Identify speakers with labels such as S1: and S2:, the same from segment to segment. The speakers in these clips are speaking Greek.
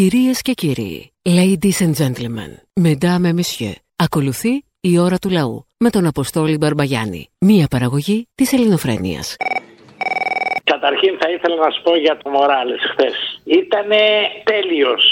S1: Κυρίες και κύριοι, ladies and gentlemen, mesdames et messieurs, ακολουθεί η ώρα του λαού με τον Αποστόλη Μπαρμπαγιάννη, μία παραγωγή της ελληνοφρένειας.
S2: Καταρχήν θα ήθελα να σου πω για το Μοράλες χθες. Ήτανε τέλειος.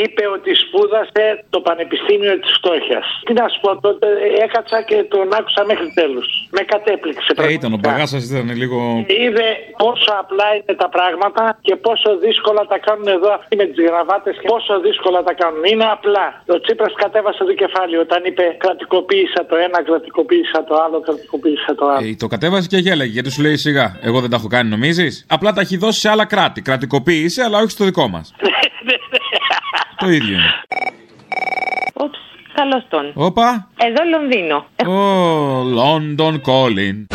S2: Είπε ότι σπούδασε το Πανεπιστήμιο της Φτώχειας. Τι να σου πω τότε, έκατσα και τον άκουσα μέχρι τέλους. Με κατέπληξε.
S3: Ε, ήταν ο
S2: πραγματικά.
S3: παγάσας ήταν λίγο.
S2: Είδε πόσο απλά είναι τα πράγματα και πόσο δύσκολα τα κάνουν εδώ αυτοί με τις γραβάτες και πόσο δύσκολα τα κάνουν. Είναι απλά. Ο Τσίπρας κατέβασε το κεφάλι όταν είπε κρατικοποίησα το ένα, κρατικοποίησα το άλλο, κρατικοποίησα το άλλο.
S3: Ε, το κατέβασε και γέλαγε γιατί σου λέει σιγά. Εγώ δεν τα έχω κάνει, νομίζεις; Απλά τα έχει δώσει σε άλλα κράτη. Κρατικοποίησε, αλλά όχι στο δικό μας. το ίδιο είναι.
S4: Ούψ, καλώς τον.
S3: Όπα.
S4: Εδώ Λονδίνο.
S3: Oh, London calling.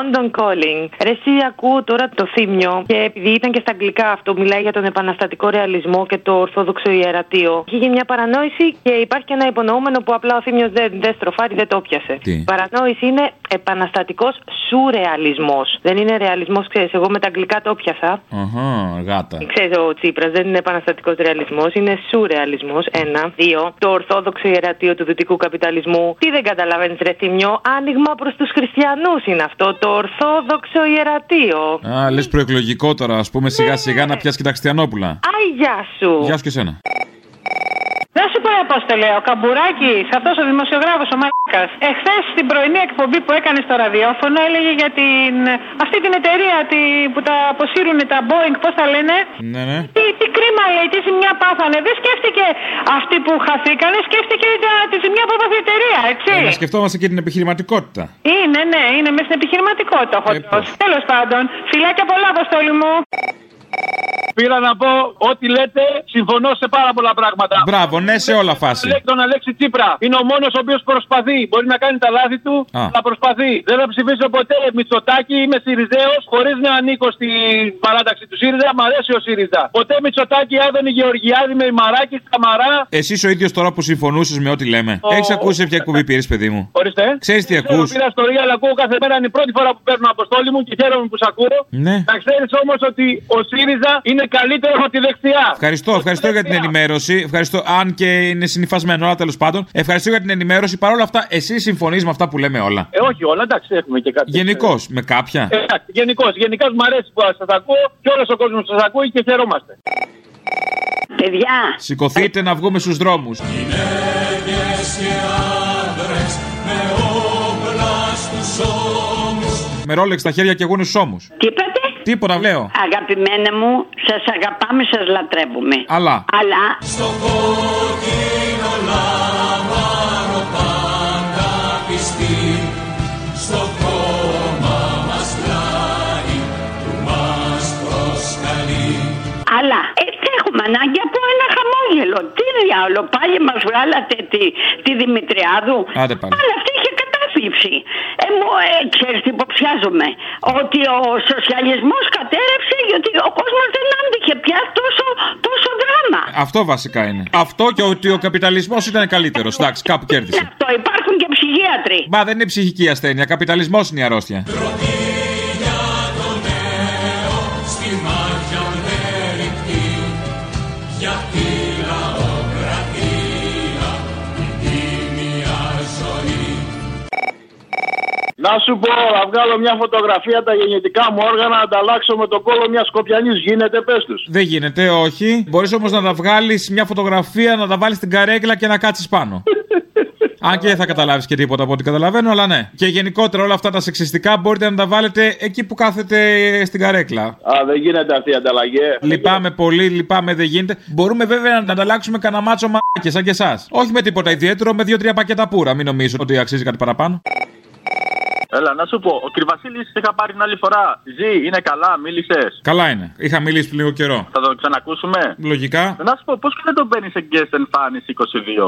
S5: London Calling.
S4: Ρε, εσύ ακούω τώρα το θύμιο και επειδή ήταν και στα αγγλικά αυτό, μιλάει για τον επαναστατικό ρεαλισμό και το ορθόδοξο ιερατείο. Είχε μια παρανόηση και υπάρχει και ένα υπονοούμενο που απλά ο θύμιος δεν, δεν στροφάρει, δεν το πιασε.
S3: Τι;
S4: Η παρανόηση είναι επαναστατικός σουρεαλισμός. Δεν είναι ρεαλισμός, ξέρεις. Εγώ με τα αγγλικά το πιασα.
S3: Αχα, γάτα.
S4: Ξέρεις, ο Τσίπρας δεν είναι επαναστατικός ρεαλισμός, είναι σουρεαλισμός. Ένα. Δύο. Το ορθόδοξο ιερατείο του δυτικού καπιταλισμού. Τι δεν καταλαβαίνεις, Ρε Θημιό, άνοιγμα προς τους χριστιανούς είναι αυτό. Το ορθόδοξο ιερατείο.
S3: Α, λες προεκλογικό τώρα, ας πούμε, σιγά σιγά να πιάσεις και τα Χριστιανόπουλα.
S4: Άι, γεια σου.
S3: Γεια σου και σένα.
S6: Δεν σου πω, Απόστολε, ο Καμπουράκη, αυτός ο δημοσιογράφος, ο Μαλάκα, εχθές στην πρωινή εκπομπή που έκανε στο ραδιόφωνο έλεγε για την, αυτή την εταιρεία τη, που τα αποσύρουν τα Boeing, πώς τα λένε;
S3: Ναι, ναι.
S6: Τι, τι κρίμα λέει, τι ζημιά πάθανε. Δεν σκέφτηκε αυτοί που χαθήκανε, σκέφτηκε τα- τη ζημιά που έπαθε η εταιρεία, έτσι.
S3: Ε, να σκεφτόμαστε και την επιχειρηματικότητα.
S6: Είναι, ναι, είναι μέσα στην επιχειρηματικότητα ο
S3: Ε,
S6: χοντρό.
S3: πώς.
S6: Τέλος πάντων, φιλάκια πολλά, Αποστόλη μου.
S7: Πήρα να πω ό,τι λέτε, συμφωνώ σε πάρα πολλά πράγματα.
S3: Μπράβο, ναι, σε όλα φάση.
S7: Λέει τον Αλέξη Τσίπρα. Είναι ο μόνος ο οποίος προσπαθεί. Μπορεί να κάνει τα λάθη του,
S3: Α.
S7: αλλά προσπαθεί. Δεν θα ψηφίσω ποτέ Μητσοτάκη. Είμαι Σιριζέος, χωρίς να ανήκω στην παράταξη του ΣΥΡΙΖΑ. Μ' αρέσει ο ΣΥΡΙΖΑ. Ποτέ Μητσοτάκη, Άδωνη Γεωργιάδη με Μαράκη, Καμαρά.
S3: Εσύ ο ίδιος τώρα που συμφωνούσες με ό,τι λέμε.
S7: Ο-
S3: Έχεις ακούσει ποια εκπομπή πήρες, παιδί μου;
S7: Ορίστε.
S3: Ξέρεις τι
S7: Δεν ξέρω,
S3: ακούς;
S7: Πήρα στο Real, ακούω κάθε μέρα. Είναι η πρώτη φορά που παίρνω αποστόλη μου και χαίρομαι που σ' ακούω.
S3: Ναι.
S7: Να ξέρεις όμως ότι ο ΣΥΡΙΖΑ είναι καλύτερο από τη δεξιά.
S3: Ευχαριστώ, ευχαριστώ για την ενημέρωση. Ευχαριστώ, αν και είναι συνηθισμένο, αλλά τέλος πάντων. Ευχαριστώ για την ενημέρωση. Παρ' όλα αυτά, εσύ συμφωνείς με αυτά που λέμε όλα.
S7: Ε, όχι όλα, εντάξει, έχουμε και κάτι.
S3: Γενικώς, με κάποια.
S7: Ε, Εντάξει, γενικώς. Γενικάς μου αρέσει που σας ακούω και όλος ο κόσμος σας ακούει και χαιρόμαστε.
S8: Παιδιά,
S3: Σηκωθείτε να βγούμε στους δρόμους. Με ρόλεξ στα χέρια και εγώ στους ώμους.
S8: τι είπατε;
S3: Τίποτα, λέω.
S8: Αγαπημένα μου, σας αγαπάμε, σας λατρεύουμε.
S3: Αλλά.
S8: Αλλά Αλλά ε, θα έχουμε ανάγκη από ένα χαμόγελο. Τι διάολο, πάλι μας βγάλατε τη, τη Δημητριάδου.
S3: Άντε πάλι.
S8: Αλλά αυτή είχε κατάθλιψη. Ε, μου, ε, ξέρεις τι υποψιάζομαι; Ότι ο σοσιαλισμός κατέρευσε γιατί ο κόσμος δεν άντυχε πια τόσο, τόσο δράμα.
S3: Αυτό βασικά είναι. Αυτό και ότι ο καπιταλισμός ήταν καλύτερος. Εντάξει, κάπου
S8: Και
S3: κέρδισε.
S8: αυτό υπάρχουν και ψυχίατροι.
S3: Μα δεν είναι ψυχική ασθένεια. Καπιταλισμός είναι η αρρώστια.
S7: Να σου πω, να βγάλω μια φωτογραφία τα γεννητικά μου όργανα να ανταλλάξω με το κόλλο μιας σκοπιανής. Γίνεται, πες τους.
S3: Δεν γίνεται, όχι. Μπορείς όμως να τα βγάλεις μια φωτογραφία, να τα βάλεις στην καρέκλα και να κάτσεις πάνω. Αν και δεν θα καταλάβεις και τίποτα από ό,τι καταλαβαίνω, αλλά ναι. Και γενικότερα όλα αυτά τα σεξιστικά μπορείτε να τα βάλετε εκεί που κάθετε στην καρέκλα.
S7: Α, δεν γίνεται αυτή η ανταλλαγή. ε.
S3: Λυπάμαι πολύ, λυπάμαι, δεν γίνεται. Μπορούμε βέβαια να ανταλλάξουμε κανένα μάτσο μάκε σαν και εσάς. Όχι με τίποτα ιδιαίτερο, με δύο-τρία πακέτα πουρα. Μην νομίζω ότι αξίζει κάτι παραπάνω.
S9: Έλα, να σου πω, ο κ. Βασίλης είχα πάρει την άλλη φορά. Ζει, είναι καλά, μίλησες.
S3: Καλά είναι. Είχα μιλήσει πριν λίγο καιρό.
S9: Θα το ξανακούσουμε;
S3: Λογικά.
S9: Να σου πω, πώς και δεν τον παίρνεις σε guest εμφάνιση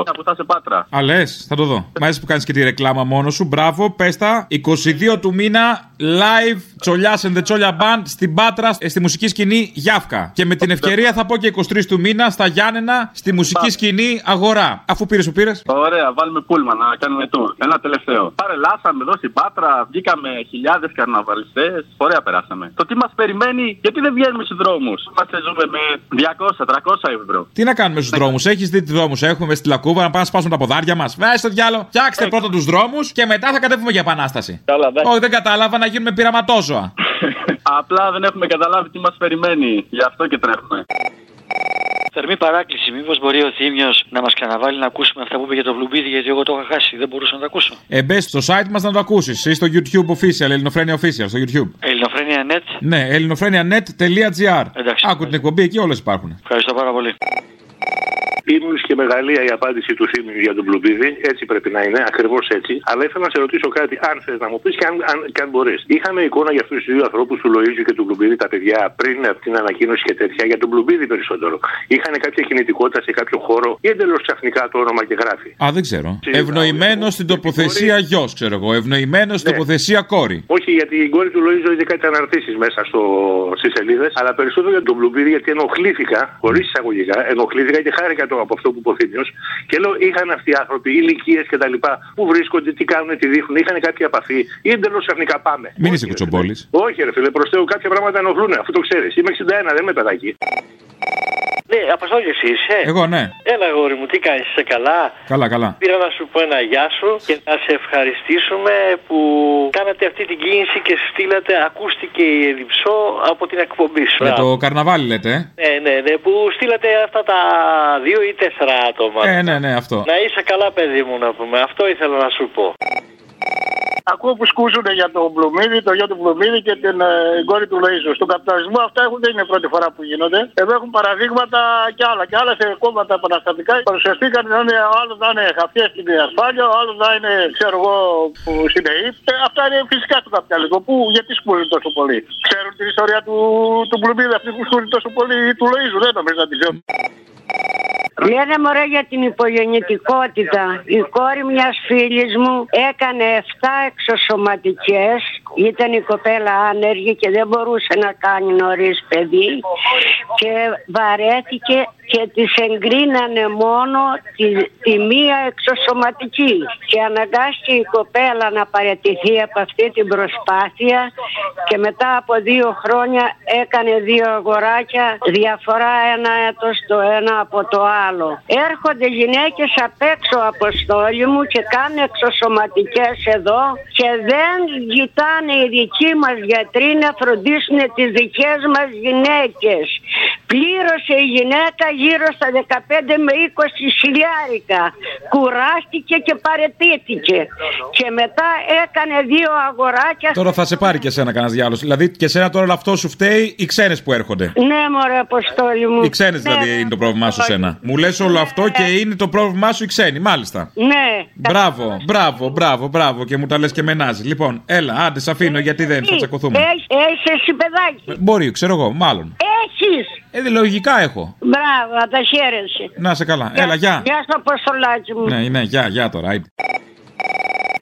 S9: 22. Από θα σε πάτρα.
S3: Α, λες, θα το δω. Μ' αρέσει που κάνεις και τη ρεκλάμα μόνος σου. Μπράβο, πες τα. 22 του μήνα live τσολιάς and the Τσόλια Band στην Πάτρα ε, στη μουσική σκηνή Γιάφκα. Και με την ευκαιρία θα πω και 23 του μήνα στα Γιάννενα στη μουσική σκηνή Αγορά. Αφού πήρες, που πήρες.
S9: Ωραία, βάλουμε πούλμα να κάνουμε tour. Ένα τελευταίο. Παρελάσαμε εδώ στην Πάτρα, βγήκαμε χιλιάδες καρναβαλιστές. Ωραία περάσαμε. Το τι μας περιμένει, γιατί δεν βγαίνουμε στους δρόμους; Είμαστε ζούμε με 200-300 ευρώ.
S3: Τι να κάνουμε στους δρόμους, έχεις δει τι δρόμους έχουμε μες στη Λακκούβα να πάμε να σπάσουμε τα ποδάρια μας. Βάζει στο διάλογο, φτιάξτε πρώτα τους δρόμους και μετά θα κατέβουμε για επανάσταση.
S9: Καλά, εντάξει.
S3: Όχι, δεν κατάλαβα να γίνουμε πειραματόζωα.
S9: Απλά δεν έχουμε καταλάβει τι μας περιμένει. Γι' αυτό και τρέχουμε.
S10: Θερμή παράκληση. Μήπως μπορεί ο Θήμιος να μας ξαναβάλει να ακούσουμε αυτά που είπε για το Βλουμπίδι, γιατί εγώ το είχα χάσει. Δεν μπορούσα να το ακούσω.
S3: Ε, μπες στο site μας να το ακούσεις ή στο YouTube official, Ελληνοφρένια official, στο YouTube.
S10: Ελληνοφρένια net.
S3: Ναι, ελληνοφρένια.net.gr.
S10: Εντάξει.
S3: Άκου την εκπομπή εκεί, όλες υπάρχουν.
S10: Ευχαριστώ πάρα πολύ.
S11: Ήμουν και μεγαλεία η απάντηση του Θήμιου για τον Πλουμπίδη. Έτσι πρέπει να είναι, ακριβώ έτσι. Αλλά ήθελα να σε ρωτήσω κάτι, αν θε να μου πει και αν, αν, και αν μπορεί. Είχαμε εικόνα για αυτού του δύο ανθρώπου, του Λοίζου και του Πλουμπίδη, τα παιδιά, πριν από την ανακοίνωση και τέτοια, για τον Πλουμπίδη περισσότερο. Είχαν κάποια κινητικότητα σε κάποιο χώρο ή εντελώ ξαφνικά το όνομα και γράφει.
S3: Α, δεν ξέρω. Ευνοημένο στην τοποθεσία γιο, ξέρω εγώ. Ευνοημένο στην τοποθεσία κόρη.
S11: Όχι, γιατί η κόρη του Λοίζο είχε κάτι αναρτήσει μέσα στι σελίδε, αλλά περισσότερο για τον Πλουμπίδη γιατί ενοχλήθηκα, χωρί εισαγωγικά, ενοχλήθηκα και χάρηκα το από αυτό που είπε ο Θήμιος. Και λέω, είχαν αυτοί οι άνθρωποι, ηλικίες κτλ. Που βρίσκονται, τι κάνουν, τι δείχνουν, είχαν κάποια επαφή ή εντελώς ξαφνικά πάμε.
S3: Μην είσαι κουτσομπόλης.
S11: Όχι, ρε φίλε, προς Θεού, κάποια πράγματα ενοχλούν, αφού το ξέρεις. Είμαι 61, δεν είμαι παιδάκι.
S10: Ναι, Αποστόλη εσύ είσαι.
S3: Εγώ ναι.
S10: Έλα, γόρι μου, τι κάνεις, είσαι καλά;
S3: Καλά, καλά.
S10: Πήρα να σου πω ένα γεια σου και να σε ευχαριστήσουμε που κάνατε αυτή την κίνηση και στείλατε, ακούστηκε η Ελλειψό από την εκπομπή σου.
S3: Για το καρναβάλι λέτε. ε;
S10: Ναι, ναι, ναι, που στείλατε αυτά τα δύο ή τέσσερα άτομα.
S3: Ε, ναι, ναι, αυτό.
S10: Να είσαι καλά, παιδί μου, να πούμε. Αυτό ήθελα να σου πω.
S7: Ακούω που σκούζουν για τον Μπλουμίδη, το γιο του Μπλουμίδη και την ε, κόρη του Λοίζου. Στον καπιταλισμό αυτά έχουν, δεν είναι πρώτη φορά που γίνονται. Εδώ έχουν παραδείγματα και άλλα. Και άλλα σε κόμματα επαναστατικά παρουσιαστήκαν να είναι, ο άλλος να είναι χαφιές στην ασφάλεια, ο άλλος να είναι, ξέρω εγώ, που στην ΕΕΠ. Ε, Αυτά είναι φυσικά στο καπιταλισμό. Που, γιατί σκούζουν τόσο πολύ; Ξέρουν την ιστορία του, του Μπλουμίδη αυτή που σκούζουν τόσο πολύ του Λοίζου. Δεν νομίζω να τη ξέρουν.
S12: Λένε μωρέ για την υπογεννητικότητα. Η κόρη μιας φίλης μου έκανε 7 εξωσωματικές. Ήταν η κοπέλα άνεργη και δεν μπορούσε να κάνει νωρίς παιδί. Και βαρέθηκε και της εγκρίνανε μόνο τη, τη μία εξωσωματική. Και αναγκάστηκε η κοπέλα να παραιτηθεί από αυτή την προσπάθεια και μετά από δύο χρόνια έκανε δύο αγοράκια διαφορά ένα έτος το ένα από το άλλο. Έρχονται γυναίκες απ' έξω αποστόλη μου και κάνουν εξωσωματικές εδώ και δεν κοιτάνε οι δικοί μας γιατροί να φροντίσουν τις δικές μας γυναίκες. Πλήρωσε η γυναίκα γύρω στα 15 με 20 χιλιάρικα. Κουράστηκε και παρετήθηκε. Και μετά έκανε δύο αγοράκια.
S3: Τώρα θα σε πάρει και σένα κανένας διάλογο. Δηλαδή και σένα τώρα όλο αυτό σου φταίει οι ξένες που έρχονται.
S12: Ναι, μωρέ, αποστόλη μου.
S3: Οι ξένες δηλαδή
S12: Ναι,
S3: είναι το πρόβλημά σου σένα. Μου λες όλο αυτό και είναι το πρόβλημά σου οι ξένοι, μάλιστα.
S12: Ναι.
S3: Μπράβο, μπράβο, μπράβο, μπράβο και μου τα λες και μενάζει. Λοιπόν, έλα, άντε, σε αφήνω γιατί δεν θα τσακωθούμε.
S12: Έχεις έχεις εσύ παιδάκι.
S3: Μπορεί, ξέρω εγώ, μάλλον.
S12: Έχεις.
S3: Ε, δε, λογικά έχω.
S12: Μπράβο, να τα χαίρεσαι.
S3: Να σε καλά. Έλα, γεια.
S12: Γεια σου, Αποστολάκη μου.
S3: Ναι, ναι, γεια, γεια τώρα.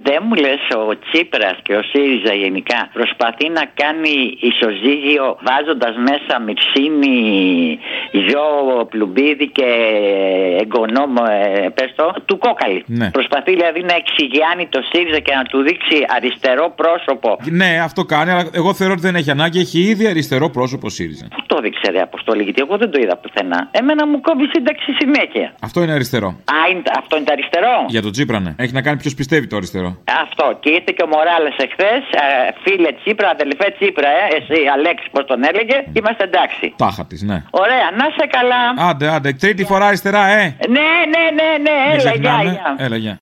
S3: Άιντε.
S13: Δεν μου λες ο Τσίπρας και ο ΣΥΡΙΖΑ γενικά προσπαθεί να κάνει ισοζύγιο βάζοντας μέσα μυψίνη, ζώο, πλουμπίδι και εγγονό, ε, πες το, του κόκαλη.
S3: Ναι.
S13: Προσπαθεί δηλαδή να εξηγιάνει το ΣΥΡΙΖΑ και να του δείξει αριστερό πρόσωπο.
S3: Ναι, αυτό κάνει, αλλά εγώ θεωρώ ότι δεν έχει ανάγκη. Έχει ήδη αριστερό πρόσωπο ΣΥΡΙΖΑ.
S13: Πού το δείξε ρε Αποστόλη, γιατί εγώ δεν το είδα πουθενά. Εμένα μου κόβει σύνταξη συνέχεια.
S3: Αυτό είναι αριστερό.
S13: Α, είναι, αυτό είναι το αριστερό;
S3: Για τον Τσίπρα, ναι. Έχει να κάνει ποιος πιστεύει το αριστερό.
S13: Αυτό. Και ήρθε και ο Μοράλες εχθές, φίλε Τσίπρα, αδελφέ Τσίπρα, ε, εσύ Αλέξης, πώς τον έλεγε, είμαστε εντάξει.
S3: Τάχα της, ναι.
S13: Ωραία, να σε καλά.
S3: Άντε, άντε, τρίτη φορά αριστερά, ε.
S13: Ναι, ναι, ναι, ναι,
S3: Μην
S13: έλα, γεια,
S3: ξεχνάμε.
S13: γεια.
S3: Έλα, γεια.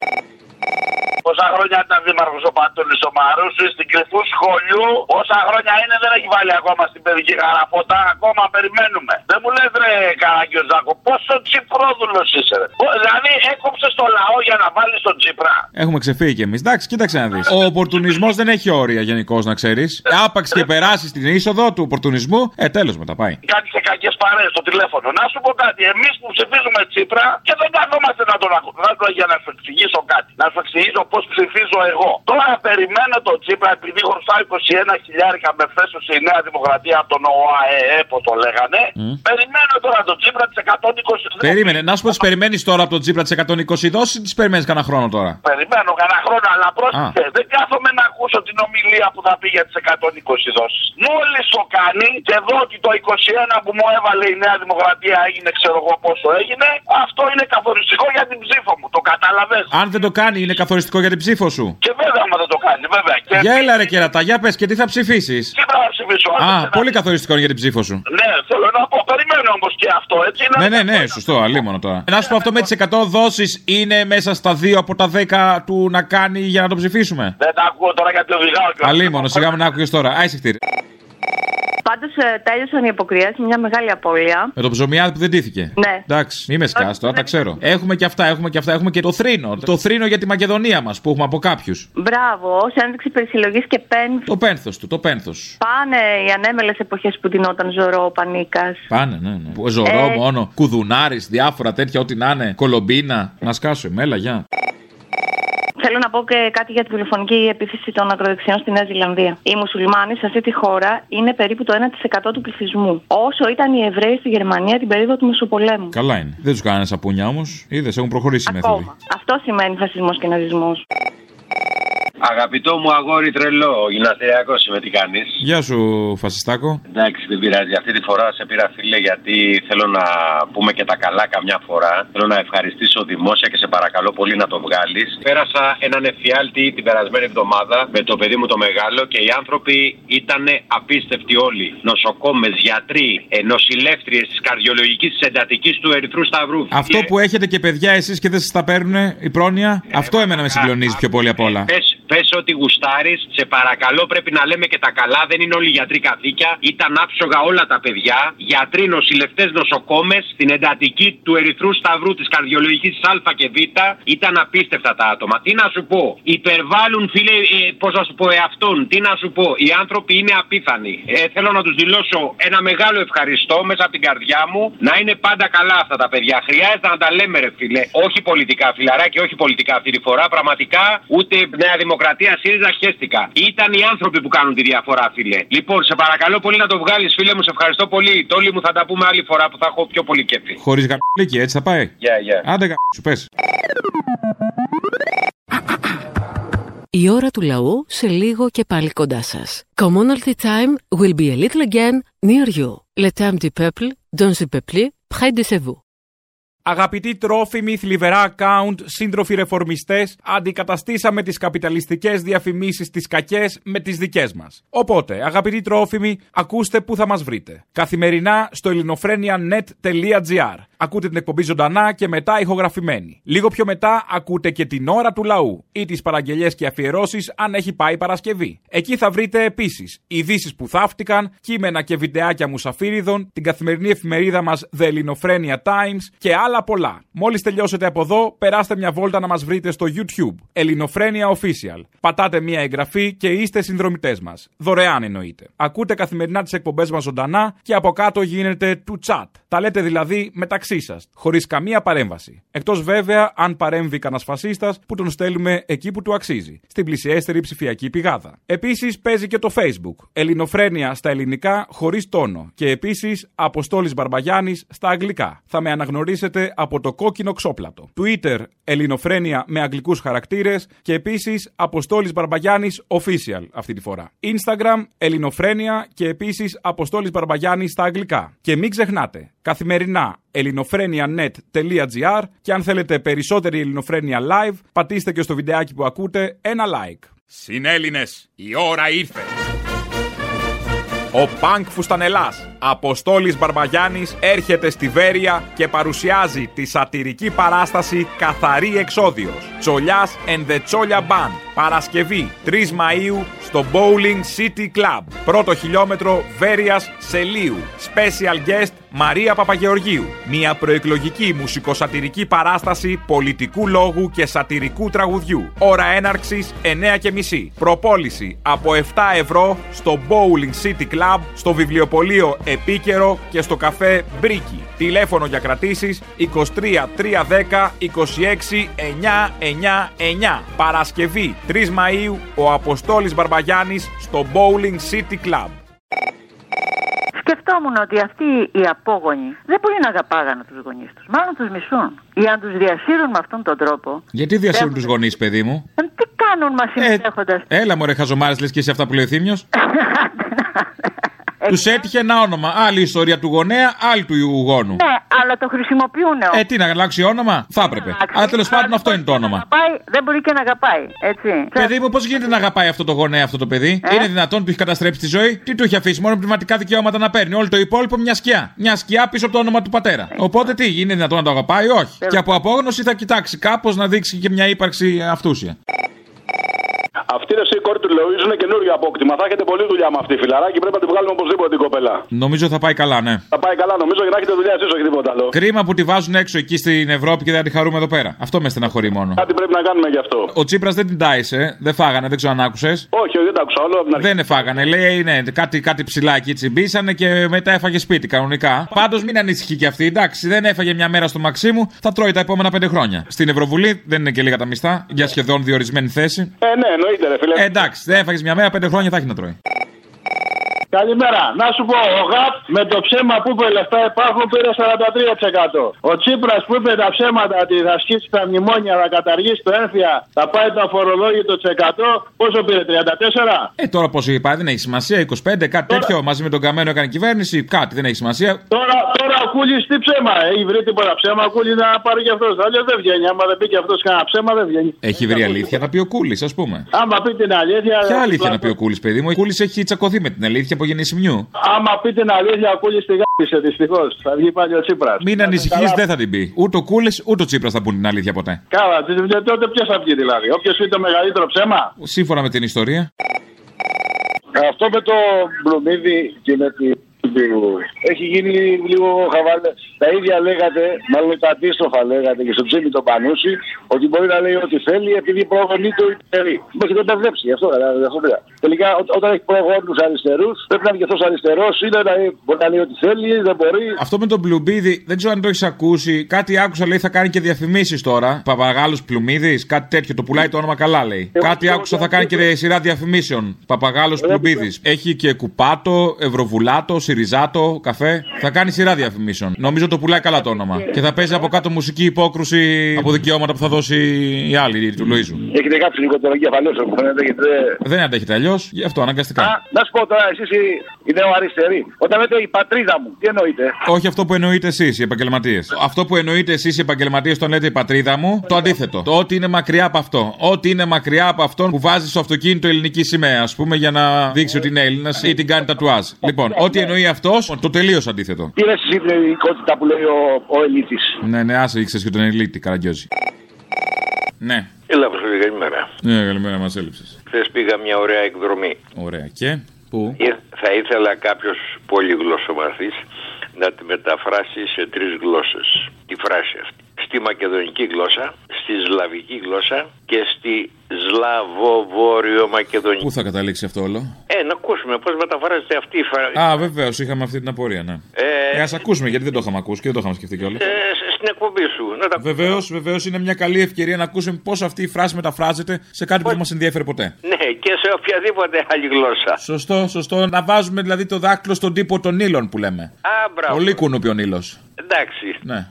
S14: Πόσα χρόνια ήταν δήμαρχος ο Πατούλη ο Μαρούσου στην κρυφού σχολείου. Όσα χρόνια είναι δεν έχει βάλει ακόμα στην παιδική γαραφότα. Ακόμα περιμένουμε. Δεν μου λες ρε Καραγκιόζάκο, πόσο τσιπρόδουλος είσαι. Ρε. Ω, Δηλαδή έκοψες το λαό για να βάλεις τον Τσίπρα.
S15: Έχουμε ξεφύγει κι εμείς. Εντάξει, κοίταξε να δεις. Ο οπορτουνισμός δεν έχει όρια γενικώς, να ξέρεις. Άπαξ και περάσεις την είσοδο του οπορτουνισμού, ε, τέλος μετά πάει.
S14: Κάτι σε κακές παρέες στο τηλέφωνο. Να σου πω κάτι. Εμείς που ψηφίζουμε Τσίπρα και δεν καθόμαστε να τον ακούμε. Να το- για να σου εξηγήσω κάτι. Να σου εξηγήσω πώ ψηφίζω εγώ. Τώρα περιμένω τον Τσίπρα επειδή χρωστάω 21 χιλιάρικα με φέσο η Νέα Δημοκρατία από τον ΟΑΕΕ, που το λέγανε. Περιμένω τώρα τον Τσίπρα τη 120.
S15: Περίμενε, να σου πω, τι περιμένεις τώρα από τον Τζίπρα τη 120 δόσει ή τις περιμένεις κανένα χρόνο τώρα.
S14: Περιμένω κανένα χρόνο, αλλά πρόσεχε. Δεν κάθομαι να ακούσω την ομιλία που θα πει για τις 120 δόσεις. Μόλις το κάνει και δω ότι το 21 που μου έβαλε η Νέα Δημοκρατία έγινε, ξέρω εγώ πόσο έγινε, αυτό είναι καθοριστικό για την ψήφο μου. Το κατάλαβε.
S15: Αν δεν το κάνει, είναι καθοριστικό για την ψήφο σου.
S14: Και βέβαια, άμα δεν το κάνει, βέβαια. Και
S15: Για έλα ρε κερατά, για πες και τι θα ψηφίσεις;
S14: τι θα ψηφίσω.
S15: Α, πολύ καθοριστικό είναι για την ψήφο σου.
S14: Ναι, θέλω να πω, περιμένω όμως και αυτό, έτσι. Να...
S15: Ναι, ναι, ναι, σωστό, αλίμονο τώρα. Να σου πω αυτό με τις 100 δόσεις είναι μέσα στα 2 από τα 10 του να κάνει για να το ψηφίσουμε;
S14: Δεν τα ακούω τώρα γιατί οδηγάω. και-
S15: Αλίμονο, σιγά μην άκουγες τώρα. Άισιχτήρ.
S16: Πάντως τέλειωσαν οι αποκριέσει, μια μεγάλη απώλεια.
S15: Με το ψωμιάδι που δεν τύθηκε.
S16: Ναι.
S15: Εντάξει, μη με σκάς τώρα, τα ξέρω. Έχουμε και αυτά, έχουμε και αυτά. Έχουμε και το θρήνο. Το θρήνο για τη Μακεδονία μας που έχουμε από κάποιους.
S16: Μπράβο, ω ένδειξη περισυλλογής και πένθ.
S15: Το πένθος του, το πένθος.
S16: Πάνε οι ανέμελες εποχές που τεινόταν ζωρό ο Πανίκας.
S15: Πάνε, ναι, ναι. Ζωρό
S16: Ε.
S15: μόνο, κουδουνάρης, διάφορα τέτοια, ό,τι να είναι. Κολομπίνα. Να σκάσω, μέλα, γεια.
S16: Θέλω να πω και κάτι για τη τηλεφωνική επίθεση των ακροδεξιών στη Νέα Ζηλανδία. Οι μουσουλμάνοι σε αυτή τη χώρα είναι περίπου το 1% του πληθυσμού. Όσο ήταν οι Εβραίοι στη Γερμανία την περίοδο του Μεσοπολέμου.
S15: Καλά είναι. Δεν τους κάνανε σαπούνια όμως. Είδες, έχουν προχωρήσει οι μέθοδοι.
S16: Ακόμα. Αυτό σημαίνει φασισμός και ναζισμός.
S17: Αγαπητό μου αγόρι τρελό, ο γυμναστηριακό είμαι, τι κάνεις;
S15: Γεια σου, Φασιστάκο.
S17: Εντάξει, δεν πειράζει. Αυτή τη φορά σε πήρα φίλε γιατί θέλω να πούμε και τα καλά καμιά φορά. Θέλω να ευχαριστήσω δημόσια και σε παρακαλώ πολύ να το βγάλεις. Πέρασα έναν εφιάλτη την περασμένη εβδομάδα με το παιδί μου το μεγάλο και οι άνθρωποι ήταν απίστευτοι όλοι. Νοσοκόμες, γιατροί, ε, νοσηλεύτριε της καρδιολογικής της εντατικής του Ερυθρού Σταυρού.
S15: Αυτό που έχετε και παιδιά εσείς και δεν σας τα παίρνουν η πρόνοια, αυτό εμένα με συγκλονίζει πιο πολύ απ' όλα.
S17: Πες, πες ότι γουστάρεις, σε παρακαλώ πρέπει να λέμε και τα καλά. Δεν είναι όλοι γιατροί καθήκια. Ήταν άψογα όλα τα παιδιά. Γιατροί, νοσηλευτές, νοσοκόμες στην εντατική του Ερυθρού Σταυρού της καρδιολογικής Α και Β. Ήταν απίστευτα τα άτομα. Τι να σου πω, υπερβάλλουν φίλε, ε, πώς να σου πω, εαυτόν. Τι να σου πω, οι άνθρωποι είναι απίθανοι. Ε, θέλω να τους δηλώσω ένα μεγάλο ευχαριστώ μέσα από την καρδιά μου να είναι πάντα καλά αυτά τα παιδιά. Χρειάζεται να τα λέμε, ρε φίλε. Όχι πολιτικά, φιλαράκι, όχι πολιτικά αυτή τη φορά. Πραγματικά ούτε Νέα Δημοκρατία, ΣΥΡΙΖΑ χέστηκα. Ήταν οι άνθρωποι που κάνουν τη διαφορά, φίλε. Λοιπόν, σε παρακαλώ πολύ να το βγάλεις, φίλε μου. Σε ευχαριστώ πολύ. Τόλοι μου θα τα πούμε άλλη φορά που θα έχω πιο πολύ κέφι.
S15: Χωρίς γαμπλίκι, έτσι θα πάει;
S17: Γεια, γεια.
S15: Άντε σου, πες.
S1: Η ώρα του λαού σε λίγο και πάλι κοντά σας. Commonalty time will be a little again near you. Le temps du peuple, dans le peuple, près de chez vous.
S3: Αγαπητοί τρόφιμοι, θλιβερά account, σύντροφοι ρεφορμιστές, αντικαταστήσαμε τις καπιταλιστικές διαφημίσεις τις κακές με τις δικές μας. Οπότε, αγαπητοί τρόφιμοι, ακούστε πού θα μας βρείτε. Καθημερινά στο ελληνοφρένια.net.gr. Ακούτε την εκπομπή ζωντανά και μετά ηχογραφημένη. Λίγο πιο μετά ακούτε και την ώρα του λαού ή τις παραγγελίε και αφιερώσεις αν έχει πάει Παρασκευή. Εκεί θα βρείτε επίσης ειδήσεις που θαύτηκαν, κείμενα και βιντεάκια μουσαφίριδων, την καθημερινή εφημερίδα μας The Ελληνοφρένια Times και άλλα πολλά. Μόλις τελειώσετε από εδώ, περάστε μια βόλτα να μας βρείτε στο YouTube. Ελληνοφρένια Official. Πατάτε μια εγγραφή και είστε συνδρομητές μας. Δωρεάν εννοείται. Ακούτε καθημερινά τις εκπομπές μας ζωντανά και από κάτω γίνεται του chat. Τα λέτε δηλαδή μεταξύ σας, χωρίς καμία παρέμβαση. Εκτός βέβαια αν παρέμβει κανένα φασίστας που τον στέλνουμε εκεί που του αξίζει, στην πλησιέστερη ψηφιακή πηγάδα. Επίσης παίζει και το Facebook. Ελληνοφρένια στα ελληνικά χωρίς τόνο. Και επίσης Αποστόλης Μπαρμπαγιάννης στα αγγλικά. Θα με αναγνωρίσετε από το κόκκινο ξόπλατο. Twitter Ελληνοφρένια με αγγλικούς χαρακτήρες και επίσης Αποστόλης Μπαρμπαγιάννης Official αυτή τη φορά. Instagram Ελληνοφρένια και επίσης Αποστόλης Μπαρμπαγιάννης στα αγγλικά. Και μην ξεχνάτε, καθημερινά ελληνοφρένια.net.gr και αν θέλετε περισσότερη ελληνοφρένια live, πατήστε και στο βιντεάκι που ακούτε ένα like. Συνέλληνες, η ώρα ήρθε. Ο Πανκ Φουστανελάς
S18: Αποστόλης Μπαρμπαγιάννης έρχεται στη Βέρεια και παρουσιάζει τη σατυρική παράσταση Καθαρή Εξόδιος. Τσολιάς and the Τσόλια Band. Παρασκευή 3 Μαΐου στο Bowling City Club. Πρώτο χιλιόμετρο Βέρειας Σελίου. Special guest Μαρία Παπαγεωργίου. Μια προεκλογική μουσικοσατυρική παράσταση πολιτικού λόγου και σατυρικού τραγουδιού. Ώρα έναρξης 9.30. Προπόληση από 7 ευρώ στο Bowling City Club, στο βιβλιοπωλείο Επίκαιρο και στο καφέ Μπρίκι. Τηλέφωνο για κρατήσεις 23 310 26 999. Παρασκευή 3 Μαΐου ο Αποστόλης Μπαρμπαγιάννης στο Bowling City Club.
S19: Σκεφτόμουν ότι αυτοί οι απόγονοι δεν μπορεί να αγαπάγανε τους γονείς τους. Μάλλον τους μισούν. Ή αν τους διασύρουν με αυτόν τον τρόπο.
S3: Γιατί διασύρουν τους γονείς, παιδί μου;
S19: Ε, Τι κάνουν μας συμμετέχοντας;
S3: Έλα, μωρέ, χαζομάρες, λες και εσύ αυτά που λέει ο Θήμιος; Τους έτυχε ένα όνομα. Άλλη ιστορία του γονέα, άλλη του γόνου.
S19: Ναι, αλλά το χρησιμοποιούν
S3: Ε, τι να αλλάξει όνομα, θα έπρεπε. Αλλά τέλος πάντων αυτό είναι το όνομα.
S19: Αγαπάει, δεν μπορεί και να αγαπάει. Έτσι.
S3: Παιδί μου, πώς γίνεται να αγαπάει αυτό το γονέα αυτό το παιδί;
S19: Ε;
S3: Είναι δυνατόν, του έχει καταστρέψει τη ζωή; Τι του έχει αφήσει, μόνο πνευματικά δικαιώματα να παίρνει; Όλο το υπόλοιπο μια σκιά. Μια σκιά πίσω από το όνομα του πατέρα. Οπότε τι, είναι δυνατόν να το αγαπάει, όχι. Και από απόγνωση θα κοιτάξει κάπως να δείξει και μια ύπαρξη αυτούσια.
S20: Αυτή είναι η κόρη του Λεωίζου είναι καινούριο απόκτημα. Θα έχετε πολλή δουλειά με αυτή, φιλαράκι. Πρέπει να τη βγάλουμε οπωσδήποτε την κοπέλα.
S3: Νομίζω θα πάει καλά, ναι.
S20: Θα πάει καλά, νομίζω, για να έχετε δουλειά εσείς, όχι τίποτα άλλο.
S3: Κρίμα που τη βάζουν έξω εκεί στην Ευρώπη και δεν τη χαρούμε εδώ πέρα. Αυτό με στεναχωρεί μόνο.
S20: Κάτι πρέπει να κάνουμε γι' αυτό.
S3: Ο Τσίπρας δεν την τάισε, δεν φάγανε, δεν ξέρω αν άκουσες.
S20: Όχι, όχι, δεν τα άκουσα όλο. από την αρχή.
S3: Δεν εφάγανε, λέει ναι, κάτι, κάτι ψηλά εκεί τσιμπήσανε και μετά έφαγε σπίτι κανονικά. Πάντως μην ανησυχεί και αυτή, εντάξει, δεν έφαγε μια μέρα στο Μαξίμου, θα τρώει τα επόμενα πέντε χρόνια. Στην Ευρωβουλή δεν είναι και λίγα τα μισθά, για σχεδόν διορισμένη θέση.
S20: Ε, ναι, εννοείται, ρε φίλε.
S3: Ε, εντάξει, δεν έφαγες μια μέρα, πέντε χρόνια θα έχει να τρώει.
S7: Καλημέρα. Να σου πω, ο ΓΑΠ με το ψέμα που είπε λεφτά υπάρχουν πήρε 43%. Ο Τσίπρας που είπε τα ψέματα ότι θα σκίσει τα μνημόνια, θα καταργήσει το ένφια, θα πάει το αφορολόγητο τσεκατό, πόσο πήρε, 34%?
S3: Ε, τώρα πόσο είπα, δεν έχει σημασία, 25, κάτι τέτοιο. Μαζί με τον Καμένο έκανε κυβέρνηση, κάτι δεν έχει σημασία.
S7: Τώρα, τώρα ο Κούλης τι ψέμα, ε, έχει βρει τίποτα ψέμα, ο Κούλης να πάρει και αυτός. Αλλιώς δεν βγαίνει. Άμα δεν πει και αυτός κανένα ψέμα, δεν βγαίνει.
S3: Έχει βρει αλήθεια να πει ο Κούλης, ας πούμε.
S7: Άμα πει την αλήθεια.
S3: Ποια αλήθεια να πει ο Κούλης, παιδί μου. Ο Κούλης έχει τσακωθεί με την αλήθεια από γεννησιμιού.
S7: Άμα πει την αλήθεια, ο Κούλης τη γάπησε δυστυχώς. Θα βγει πάλι ο Τσίπρας.
S3: Μην ανησυχείς, δεν θα την πει. Ούτε ο Κούλης ούτε ο Τσίπρας θα πούν την αλήθεια ποτέ.
S7: Καλά, τι- τότε ποιος θα βγει δηλαδή; Όποιος πει το μεγαλύτερο ψέμα.
S3: Σύμφωνα με την ιστορία.
S7: Αυτό με το Μπλουμίδι και με τη. Έχει γίνει λίγο χαβαλέ. Τα ίδια λέγατε, μάλλον τα αντίστροφα λέγατε και στο ψήμι το Πανούση, ότι μπορεί να λέει ό,τι θέλει επειδή προγονεί το υστερεί. Μου έχετε μπερδέψει γι' αυτό, δηλαδή, αυτό πήρα. Τελικά, ό- όταν έχει προγόνου αριστερούς, πρέπει να είναι και αυτός αριστερός, είναι να μπορεί να λέει ό,τι θέλει, δεν μπορεί.
S3: Αυτό με τον Πλουμπίδη, δεν ξέρω αν το έχεις ακούσει. Κάτι άκουσα, λέει θα κάνει και διαφημίσεις τώρα. Παπαγάλος Πλουμίδης, κάτι τέτοιο. Το πουλάει το όνομα καλά, λέει. Κάτι άκουσα θα κάνει και σειρά διαφημίσεων. Παπαγάλος Πλουμπίδη. Έχει και κουπάτο, ευρωβουλάτο, σιριζάτο, καφέ. Θα κάνει σειρά διαφημίσεων. Νομίζω το πουλάει καλά το όνομα. Και θα παίζει από κάτω μουσική υπόκρουση από δικαιώματα που θα δώσει η άλλη του Λοίζου.
S7: Έχετε κάψει λίγο το εγκεφαλό σα, μου φαίνεται, γιατί δεν.
S3: Δεν αντέχετε αλλιώς, γι' αυτό αναγκαστικά.
S7: Α, να σου πω τώρα, εσείς οι νεοαριστεροί. Όταν λέτε η πατρίδα μου, τι εννοείτε;
S3: Όχι αυτό που εννοείτε εσείς, οι επαγγελματίες. Αυτό που εννοείτε εσείς, οι επαγγελματίες, όταν λέτε η πατρίδα μου, το αντίθετο. Το ότι είναι μακριά από αυτό. Ό,τι είναι μακριά από αυτόν που βάζει στο αυτοκίνητο ελληνική σημαία, ας πούμε, για να δείξει ότι είναι Έλληνας ή την κάνει τατουάζ. Λοιπόν, ό,τι εννοεί αυτός, το τελείως αντίθετο.
S7: Τι είναι εσύ την ελληνικότητα που λέει ο, ο ελίτης;
S3: Ναι, ναι, άσε ήξερες και τον Ελίτη, καραγκιόζη. Ναι.
S21: Έλα, Βασίλη, καλημέρα.
S3: Ναι, καλημέρα, μας έλειψες.
S21: Χθες πήγα μια ωραία εκδρομή.
S3: Ωραία. Και; Πού;
S21: Ε, Θα ήθελα κάποιος πολυγλωσσομαθής να τη μεταφράσει σε τρεις γλώσσες. Τη φράση αυτή. Στη μακεδονική γλώσσα, στη σλαβική γλώσσα και στη σλαβοβόρειο-μακεδονική.
S3: Πού θα καταλήξει αυτό όλο;
S21: Ε, να ακούσουμε πώς μεταφράζεται αυτή η φράση.
S3: Α, βεβαίως, είχαμε αυτή την απορία, ναι.
S21: Ε,
S3: Ε, ας ακούσουμε, γιατί δεν το είχαμε ακούσει και δεν το είχαμε σκεφτεί κιόλας.
S21: ε, στην εκπομπή σου. Να τα...
S3: Βεβαίως, βεβαίως είναι μια καλή ευκαιρία να ακούσουμε πώς αυτή η φράση μεταφράζεται σε κάτι που δεν μας ενδιαφέρει ποτέ.
S21: Ναι, και σε οποιαδήποτε άλλη γλώσσα.
S3: Σωστό, σωστό. Να βάζουμε δηλαδή το δάκτυλο στον τύπο των ήλων που λέμε.
S21: Α, μπράβο.
S3: Πολύ κουνούπι ο Νίλο.
S21: Εντάξει.
S3: Ναι.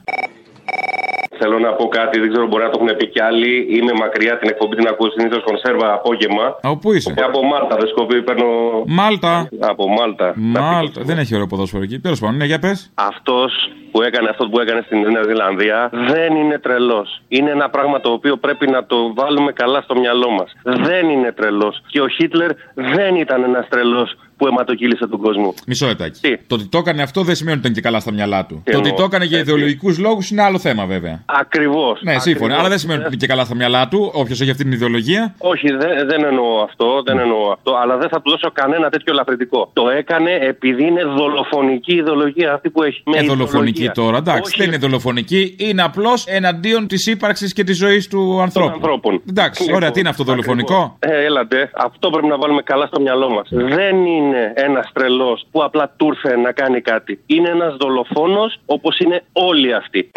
S22: Θέλω να πω κάτι, δεν ξέρω μπορεί να το έχουν πει κι άλλοι. Είμαι μακριά την εκπομπή την ακούω συνήθως κονσέρβα απόγευμα.
S3: Από πού είσαι;
S22: Από Μάλτα, δεν σκοπεί, παίρνω.
S3: Μάλτα.
S22: Από Μάλτα.
S3: Μάλτα. Δεν έχει ωραίο ποδόσφαιρο εκεί. Τέλος πάντων, ναι, για πες.
S22: Αυτός που έκανε αυτός που έκανε στην Νέα Ζηλανδία δεν είναι τρελός. Είναι ένα πράγμα το οποίο πρέπει να το βάλουμε καλά στο μυαλό μας. Δεν είναι τρελός. Και ο Χίτλερ δεν ήταν ένας τρελός που αιματοκύλησε τον κόσμο.
S3: Μισό λεπτάκι. Το ότι το έκανε αυτό δεν σημαίνει ότι ήταν και καλά στα μυαλά του.
S22: Τι
S3: το ότι
S22: εννοώ.
S3: το έκανε για ιδεολογικούς λόγους είναι άλλο θέμα βέβαια.
S22: Ακριβώς.
S3: Ναι, σύμφωνα. Αλλά δεν σημαίνει ότι είναι και καλά στα μυαλά του, όποιος έχει αυτή την ιδεολογία.
S22: Όχι, δεν, δεν εννοώ αυτό, δεν εννοώ αυτό, αλλά δεν θα του δώσω κανένα τέτοιο ελαφρυντικό. Το έκανε επειδή είναι δολοφονική ιδεολογία αυτή που έχει. Με
S3: Ε, δολοφονική
S22: ιδεολογία.
S3: τώρα, εντάξει,
S22: Όχι,
S3: δεν είναι δολοφονική, είναι απλώς εναντίον της ύπαρξης και της ζωής του ανθρώπου.
S22: ανθρώπων.
S3: Εντάξει,
S22: Λοιπόν,
S3: ωραία, τι είναι αυτό δολοφονικό;
S22: Ε, έλατε, αυτό πρέπει να βάλουμε καλά στο μυαλό μας. Δεν είναι ένας τρελός που απλά του ήρθε να κάνει κάτι. Είναι ένας δολοφόνος όπως είναι όλοι αυτοί.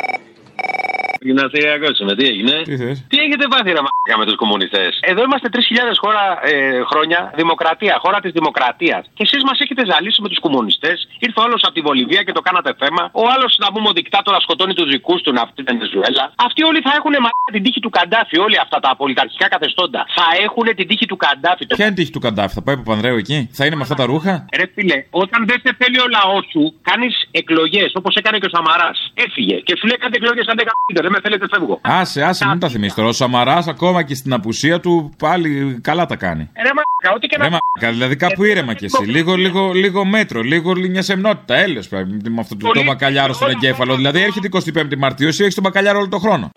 S17: Γυμναστηριακό είμαι, τι έγινε;
S3: Τι θες;
S17: Τι έχετε πάθει, ρε μαλάκα, με τους κομμουνιστές; Εδώ είμαστε 3.000 χώρα, ε, χρόνια δημοκρατία, χώρα της δημοκρατίας. Και εσείς μας έχετε ζαλίσει με τους κομμουνιστές. Ήρθε ο άλλος από τη Βολιβία και το κάνατε θέμα. Ο άλλος, να πούμε, ο δικτάτορα σκοτώνει τους δικούς του να αυτή την Βενεζουέλα. Αυτοί όλοι θα έχουν μαλάκα την τύχη του Καντάφη. Όλοι αυτά τα πολιταρχικά καθεστώντα. Θα έχουν την τύχη του Καντάφη. Το...
S3: Ποια είναι η τύχη του Καντάφη, θα πάει από Πανδρέου εκεί, θα είναι με αυτά τα ρούχα;
S17: Ρε φίλε, όταν δεν σε θέλει ο λαός σου, κάνεις εκλογές όπως έκανε και ο Σαμαράς. Έφυγε και σου λέει κάτι εκλογές αν δεν κάνετε, δεν με θέλετε, φεύγω.
S3: Άσε, άσε, μην τα θυμίσει τώρα. Ο Σαμαράς ακόμα και στην απουσία του πάλι καλά τα κάνει.
S17: Ρε μαλάκα, ό,τι και να
S3: Ρε μαλάκα, δηλαδή κάπου ήρεμα κι εσύ. Λίγο, λίγο, λίγο μέτρο, λίγο μια σεμνότητα. Έλεος πρέπει με αυτό το, το μπακαλιάρο στον εγκέφαλο. Δηλαδή έρχεται 25η Μαρτίου, εσύ έχεις τον μπακαλιάρο όλο τον χρόνο.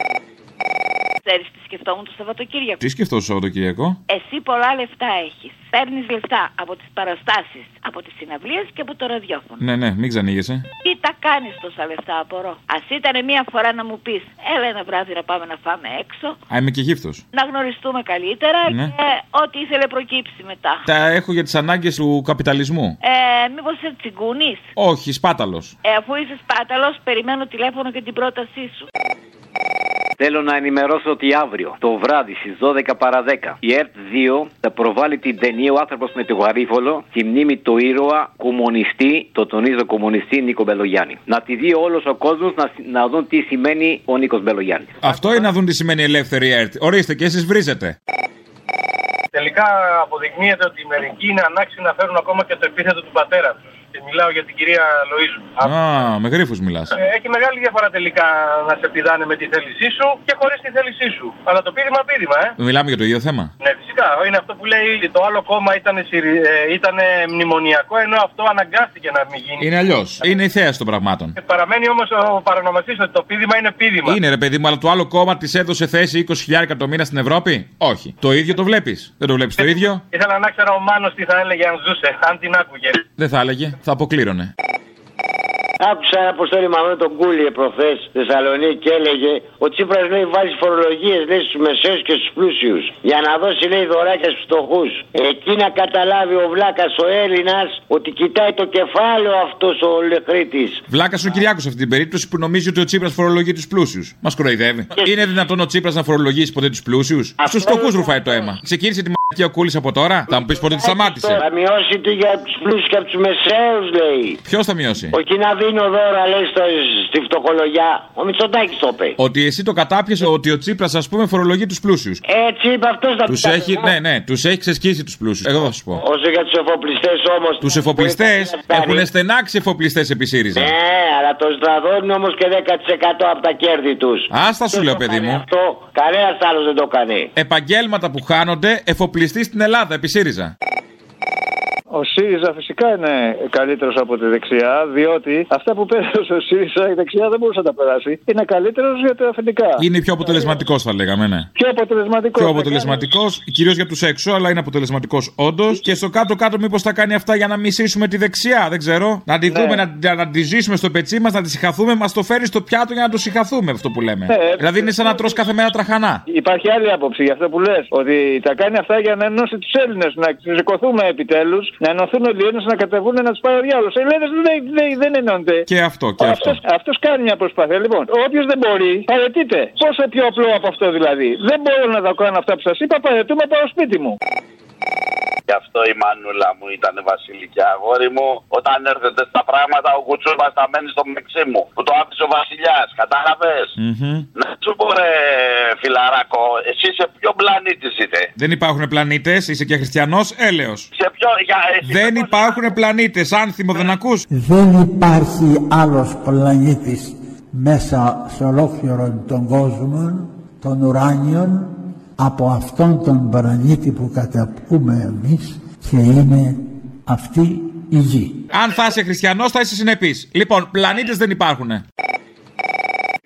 S23: Ξέρεις τι σκεφτόμουν το Σαββατοκύριακο.
S3: Τι σκεφτό το Σαββατοκύριακο;
S23: Εσύ πολλά λεφτά έχεις. Παίρνει λεφτά από τις παραστάσεις, από τις συναυλίες και από το ραδιόφωνο.
S3: Ναι, ναι, μην ξανήγεσαι.
S23: Τι τα κάνεις τόσα λεφτά, απορώ. Α ήταν μία φορά να μου πεις, Έλα ένα βράδυ να πάμε να φάμε έξω,
S3: Α, είμαι και γύφτος.
S23: να γνωριστούμε καλύτερα
S3: Ναι.
S23: και ό,τι ήθελε προκύψει μετά.
S3: Τα έχω για τις ανάγκες του καπιταλισμού.
S23: Ε, Μήπως σε τσιγκούνεις;
S3: Όχι, σπάταλος.
S23: Ε, αφού είσαι σπάταλος, περιμένω τηλέφωνο και την πρότασή σου.
S24: Θέλω να ενημερώσω ότι αύριο το βράδυ στις 12 παρα 10 η ΕΡΤ 2 θα προβάλλει την ταινία Ο άνθρωπος με το γαρίφολο τη μνήμη του ήρωα κομμουνιστή, το τονίζω κομμουνιστή Νίκο Μπελογιάννη. Να τη δει όλος ο κόσμος να, να δουν τι σημαίνει ο Νίκος Μπελογιάννη.
S3: Αυτό είναι να δουν τι σημαίνει ελεύθερη ΕΡΤ. Ορίστε και εσείς βρίζετε.
S25: Τελικά αποδεικνύεται ότι μερικοί είναι ανάξιοι να φέρουν ακόμα και το επίθετο του πατέρα τους. Και μιλάω για την κυρία Λοίζου.
S3: Α, με γρήφου μιλάς.
S25: Ε, Έχει μεγάλη διαφορά τελικά να σε πηδάνε με τη θέλησή σου και χωρίς τη θέλησή σου. Αλλά το πείδημα πείδημα, ε.
S3: Μιλάμε για το ίδιο θέμα.
S25: Ναι, φυσικά. Είναι αυτό που λέει το άλλο κόμμα ήταν, συρι- ε, ήταν μνημονιακό, ενώ αυτό αναγκάστηκε να μην γίνει.
S3: Είναι αλλιώς. Είναι η θέαση των πραγμάτων.
S25: Ε, Παραμένει όμως ο παρονομαστής ότι το πείδημα είναι πείδημα.
S3: Είναι ρε παιδί μου, αλλά το άλλο κόμμα της έδωσε θέση 20.000 το μήνα στην Ευρώπη; Όχι. Το ίδιο το βλέπεις; Δεν το βλέπεις το ίδιο;
S25: Ήθελα να ξέρω ο Μάνος τι θα έλεγε αν ζούσε, αν την άκουγε.
S3: Δεν θα έλεγε. Θα αποκλήρωνε.
S26: Άκουσα ένα αποστόλη με τον Κούλιε προχθές στη Θεσσαλονίκη και έλεγε ο Τσίπρας λέει βάζει φορολογίες λέει στους μεσαίους και στους πλούσιους. Για να δώσει λέει δωράκια στους φτωχούς. Εκεί να καταλάβει ο Βλάκας ο Έλληνας ότι κοιτάει το κεφάλαιο αυτός ο Λεκρήτη.
S3: Βλάκας ο Κυριάκος σε αυτή την περίπτωση που νομίζει ότι ο Τσίπρας φορολογεί τους πλούσιους. Μας κοροϊδεύει. Είναι δυνατόν ο Τσίπρας να φορολογήσει ποτέ τους πλούσιους; Στους φτωχούς ρουφάει το αίμα. Ξεκίνησε τη μαγική ο Κούλη από τώρα. Θα μου πεις ποτέ τη σταμάτησε.
S26: Θα μειώσει τι για τους πλούσιους και από τους μεσαίους λέει.
S3: Ποιος θα μειώσει;
S26: Όχι να δίνω δώρα λέει στο, στη φτωχολογιά. Ο Μητσοτάκης το είπε.
S3: Ότι εσύ το κατάπιασε ότι ο Τσίπρας, ας πούμε, φορολογεί τους πλούσιους.
S26: Έτσι είπε αυτός να
S3: Τους έχει, ναι, ναι, τους έχει ξεσκίσει τους πλούσιους. Εγώ θα σου πω.
S26: Όσο για τους εφοπλιστές όμως.
S3: Τους εφοπλιστές έχουν στενάξει εφοπλιστές επί ΣΥΡΙΖΑ.
S26: Ναι, αλλά το στραδώνουν όμως και 10% από τα κέρδη τους.
S3: Άστα σου λέω, παιδί μου.
S26: Αυτό κανένας άλλος δεν το κάνει.
S3: Επαγγέλματα που χάνονται εφοπλιστή στην Ελλάδα επί ΣΥΡΙΖΑ.
S27: Ο ΣΥΡΙΖΑ φυσικά είναι καλύτερος από τη δεξιά, διότι αυτά που πέρασε ο ΣΥΡΙΖΑ η δεξιά δεν μπορούσε να τα περάσει. Είναι καλύτερος για τα αφεντικά.
S3: Είναι πιο αποτελεσματικός, θα λέγαμε, ναι.
S27: Πιο αποτελεσματικός.
S3: Πιο αποτελεσματικός, κυρίως για τους έξω, αλλά είναι αποτελεσματικός όντως. Και στο κάτω-κάτω, μήπως θα κάνει αυτά για να μισήσουμε τη δεξιά, δεν ξέρω. Να τη
S27: Ναι.
S3: δούμε, να, να τη ζήσουμε στο πετσί μας, να τη συχαθούμε, μας το φέρει στο πιάτο για να το συχαθούμε αυτό που λέμε.
S27: Ναι,
S3: δηλαδή είναι σαν να τρως κάθε μέρα τραχανά.
S27: Υπάρχει άλλη άποψη για αυτό που λες. Ότι τα κάνει αυτά για να ενώσει τους Έλληνες. Να σηκωθούμε επιτέλους, να ενωθούν όλοι οι Έλληνες να κατεβούν να τους πάει ο διάλογος. Οι Έλληνες δεν, δεν, δεν ενώνται.
S3: Και αυτό, και αυτό.
S27: Αυτός, αυτός κάνει μια προσπάθεια. Λοιπόν, όποιος δεν μπορεί, παρετείται. Πόσο πιο απλό από αυτό δηλαδή. Δεν μπορώ να τα κάνω αυτά που σας είπα, παρετούμε πάω σπίτι μου.
S14: Γι' αυτό η μανούλα μου ήταν βασιλικιά αγόρι μου. Όταν έρθετε στα πράγματα, ο κουτσούρμα θα μένει στο μεξί μου. Που το άφησε ο βασιλιάς. Κατάλαβες; Να σου πω, ρε φιλαράκο, εσύ σε ποιο πλανήτης είστε.
S3: Δεν υπάρχουν πλανήτες, είσαι και χριστιανός, έλεος.
S14: Σε ποιο. Για, εσύ
S3: Δεν υπάρχουν πλανήτες, άνθιμο δεν ακούς;
S28: Δεν υπάρχει άλλος πλανήτης μέσα σε ολόκληρο τον κόσμο, των ουράνιων, από αυτόν τον πλανήτη που καταπούμε εμείς και είναι αυτή η γη.
S29: Αν θα είσαι χριστιανός, θα είσαι συνεπής. Λοιπόν, πλανήτες δεν υπάρχουν.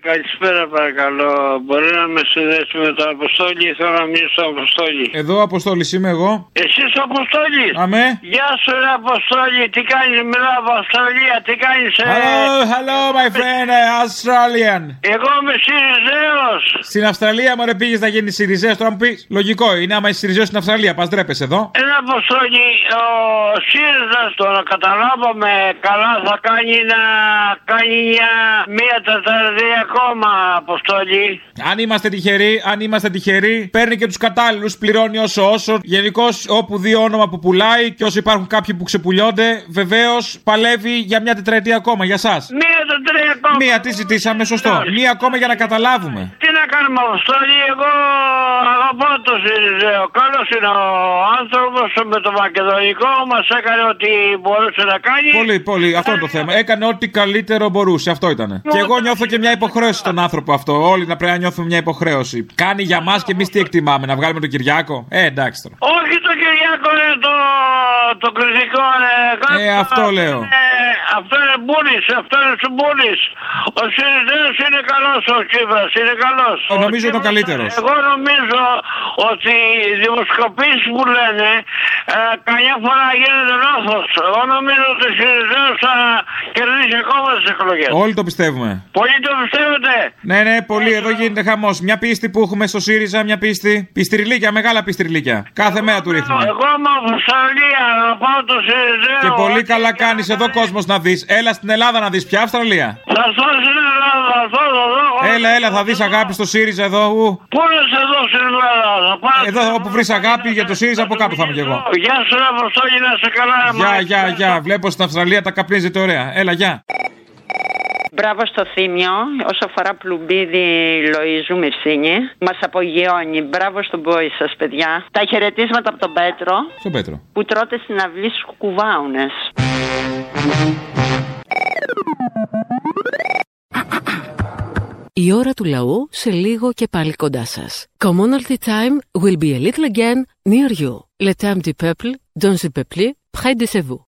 S30: Καλησπέρα παρακαλώ. Μπορεί να με συνδέσει με τον Αποστόλη. Θέλω να μιλήσω στον Αποστόλη;
S29: Εδώ Αποστόλη είμαι εγώ.
S30: Εσύ ο Αποστόλη;
S29: Αμέ.
S30: Γεια σου, ρε Αποστόλη. Τι κάνεις, μιλάω από Αυστραλία. Τι κάνεις, ε;
S29: Hello, hello, my friend, uh, Australian.
S30: Εγώ είμαι Σιριζέος.
S29: Στην Αυστραλία μου πήγες να γίνεις Σιριζέος. Τώρα μου πεις λογικό είναι άμα είσαι Σιριζέος στην Αυστραλία. Πας ντρέπεσαι εδώ.
S30: Ένα Αποστόλη, ο ΣΥΡΙΖΑ το να καταλάβαμε καλά θα κάνει να κάνει μια, μία τεταρδία ακόμα αποστολή.
S29: Αν είμαστε τυχεροί, αν είμαστε τυχεροί, παίρνει και τους κατάλληλους, πληρώνει όσο όσο. Γενικώ όπου δει όνομα που πουλάει και όσο υπάρχουν κάποιοι που ξεπουλιώνται, βεβαίως παλεύει για μια τετραετία ακόμα για εσά.
S30: Μία τετραετία ακόμα.
S29: Μία, τι ζητήσαμε, σωστό. Μία ακόμα για να καταλάβουμε.
S30: Τι να κάνουμε αποστολή, εγώ αγαπώ το ΣΥΡΙΖΑ. Καλός είναι ο άνθρωπος με το μακεδονικό, μας έκανε ό,τι μπορούσε να κάνει.
S29: Πολύ, πολύ. Αυτό είναι το θέμα. Έκανε ό,τι καλύτερο μπορούσε. Αυτό ήταν. Και εγώ νιώθω και μια υποχρέωση στον άνθρωπο αυτό. Όλοι να πρέπει να νιώθουμε μια υποχρέωση. Κάνει για μας και εμείς τι εκτιμάμε, να βγάλουμε τον Κυριάκο; Ε, εντάξει τώρα.
S30: Όχι το Κυριάκο, είναι το, το κριτικό, ρε.
S29: Ε, αυτό λέω.
S30: Ε, αυτό είναι μπούνη, αυτό είναι σου μπούνη. Ο Σιριζέος είναι καλός, ο Τσίπρας είναι καλός.
S29: Ε, νομίζω είναι ο καλύτερος.
S30: Εγώ νομίζω ότι οι δημοσκοπήσεις που λένε ε, καμιά φορά γίνεται λάθος. Εγώ νομίζω ότι ο Σιριζέος θα κερδίσει ακόμα τις εκλογές.
S29: Όλοι το πιστεύουμε.
S30: Πολλοί το πιστεύετε.
S29: Ναι, ναι, πολύ. Εδώ γίνεται χαμός. Μια πίστη που έχουμε στο ΣΥΡΙΖΑ, μια πίστη. Πιστριλίκια, μεγάλα πιστριλίκια. Κάθε μέρα του ρίχνουμε.
S30: Εγώ είμαι από Αυστραλία, να πάω το Σιριζέο.
S29: Και πολύ καλά κάνεις εδώ κόσμος να δεις. Έλα στην Ελλάδα να δεις πια Αυστραλία;
S30: Θα έρθω στην Ελλάδα, θα έρθω εδώ.
S29: Έλα, έλα, θα δεις αγάπη στο ΣΥΡΙΖΑ εδώ. Ου.
S30: Πού είσαι εδώ στην Ελλάδα, θα πάω.
S29: Εδώ όπου βρεις αγάπη για το ΣΥΡΙΖΑ από κάπου θα είμαι κι εγώ.
S30: Γεια σου, ρε Αποστόλη, να σε καλά, ρε
S29: Γεια, γεια, γεια. Βλέπω στην Αυστραλία τα καπνίζετε ωραία. Έλα, γεια.
S31: Μπράβο στο Θήμιο. Όσο αφορά πλουμπίδι Λοίζου Μυρσίνη, μας απογειώνει. Μπράβο στον πόη σας, παιδιά. Τα χαιρετίσματα από τον Πέτρο.
S29: Στον Πέτρο.
S31: Που τρώτε στην αυλή στους κουβάουνε.
S1: Η ώρα του λαού σε λίγο και πάλι κοντά σας. Commonalty time will be a little again near you. Le temps du peuple, dans le peuple, près de chez vous.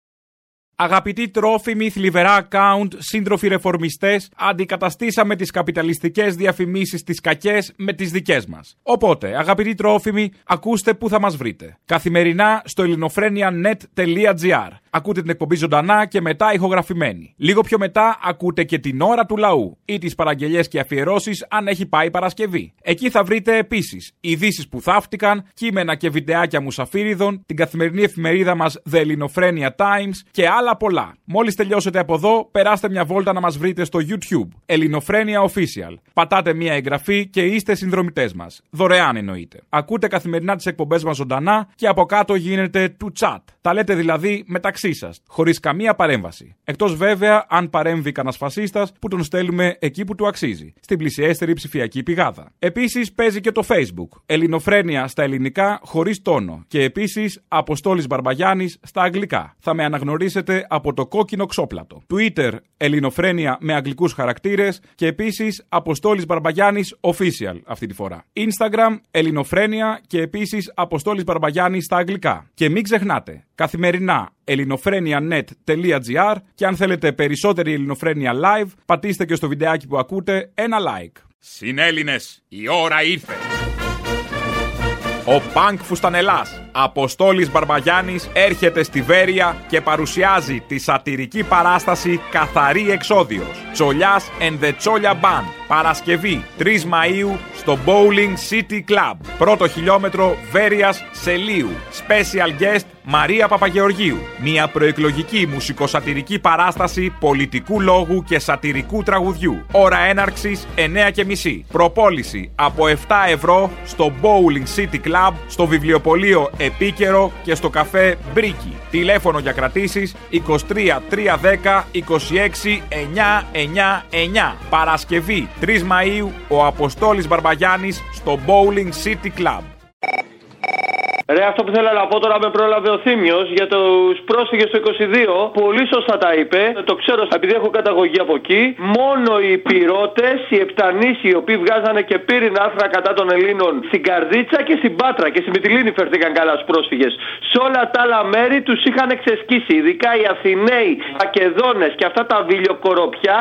S3: Αγαπητοί τρόφιμοι, θλιβερά account, σύντροφοι ρεφορμιστές, αντικαταστήσαμε τις καπιταλιστικές διαφημίσεις τις κακές με τις δικές μας. Οπότε, αγαπητοί τρόφιμοι, ακούστε πού θα μας βρείτε. Καθημερινά στο ελληνοφρένια.net.gr. Ακούτε την εκπομπή ζωντανά και μετά ηχογραφημένη. Λίγο πιο μετά ακούτε και την ώρα του λαού ή τις παραγγελίε και αφιερώσεις αν έχει πάει Παρασκευή. Εκεί θα βρείτε επίσης ειδήσεις που θαύτηκαν, κείμενα και βιντεάκια μουσαφίριδων, την καθημερινή εφημερίδα μας The Ελληνοφρένια Times και άλλα πολλά. Μόλις τελειώσετε από εδώ, περάστε μια βόλτα να μας βρείτε στο YouTube. Ελληνοφρένια Official. Πατάτε μια εγγραφή και είστε συνδρομητές μας. Δωρεάν εννοείται. Ακούτε καθημερινά τις εκπομπές μας ζωντανά και από κάτω γίνεται του chat. Τα λέτε δηλαδή μεταξύ σας, χωρίς καμία παρέμβαση. Εκτός βέβαια αν παρέμβει κανένας φασίστας που τον στέλνουμε εκεί που του αξίζει, στην πλησιέστερη ψηφιακή πηγάδα. Επίσης παίζει και το Facebook. Ελληνοφρένια στα ελληνικά χωρίς τόνο. Και επίσης Αποστόλης Μπαρμπαγιάννης στα αγγλικά. Θα με αναγνωρίσετε από το κόκκινο ξόπλατο. Twitter Ελληνοφρένια με αγγλικούς χαρακτήρες και επίσης Αποστόλης Μπαρμπαγιάννης Official αυτή τη φορά. Instagram Ελληνοφρένια και επίσης Αποστόλης Μπαρμπαγιάννης στα αγγλικά. Και μην ξεχνάτε, καθημερινά ελληνοφρένια.net.gr και αν θέλετε περισσότερη ελληνοφρένια live, πατήστε και στο βιντεάκι που ακούτε ένα like. Συνέλληνες, η ώρα ήρθε. Ο Πανκ Φουστανελάς, Αποστόλης Μπαρμπαγιάννης, έρχεται στη Βέρεια και παρουσιάζει τη σατυρική παράσταση «Καθαρή Εξόδιος». Τσολιάς and the Τσόλια Band. Παρασκευή 3 Μαΐου στο Bowling City Club. Πρώτο χιλιόμετρο Βέρειας Σελίου. Special guest Μαρία Παπαγεωργίου. Μια προεκλογική μουσικοσατυρική παράσταση πολιτικού λόγου και σατυρικού τραγουδιού. Ώρα έναρξης 9.30. Προπόληση από 7 ευρώ στο Bowling City Club, στο βιβλιοπωλείο Επίκαιρο και στο καφέ Μπρίκι. Τηλέφωνο για κρατήσεις 23 310 26 999. Παρασκευή 3 Μαΐου ο Αποστόλης Μπαρμπαγιάννης στο Bowling City Club.
S32: Ρε, αυτό που θέλω να πω τώρα με πρόλαβε ο Θήμιος για τους πρόσφυγες του 22. Πολύ σωστά τα είπε. Το ξέρω επειδή έχω καταγωγή από εκεί. Μόνο οι πυρώτε, οι επτανείς, οι οποίοι βγάζανε και πύρινα άρθρα κατά των Ελλήνων στην Καρδίτσα και στην Πάτρα και στη Μυτιλίνη φερθήκαν καλά στους πρόσφυγες. Σε όλα τα άλλα μέρη τους είχαν ξεσκίσει. Ειδικά οι Αθηναίοι, Ακεδόνε και αυτά τα βιλιοκοροπιά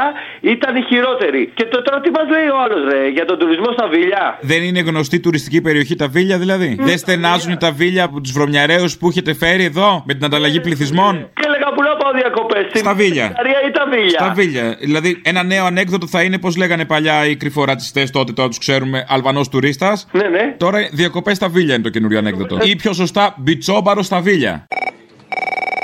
S32: ήταν οι χειρότεροι. Και το τώρα τι μας λέει ο άλλος, ρε, για τον τουρισμό στα βιλιά.
S3: Δεν είναι γνωστή τουριστική περιοχή τα βίλια δηλαδή; Δεν στενάζουν τα βίλια από τους βρωμιαρέους που έχετε φέρει εδώ με την ανταλλαγή πληθυσμών;
S32: Και έλεγα που να πάω διακοπές.
S3: Στα βίλια.
S32: ή τα βίλια.
S3: Στα βίλια. Δηλαδή, ένα νέο ανέκδοτο θα είναι πώς λέγανε παλιά οι κρυφορατιστέ τότε, τώρα τους ξέρουμε, Αλβανός τουρίστας.
S32: Ναι, ναι.
S3: Τώρα διακοπές στα βίλια είναι το καινούριο ανέκδοτο. Ή πιο σωστά, μπιτσόμπαρο στα βίλια.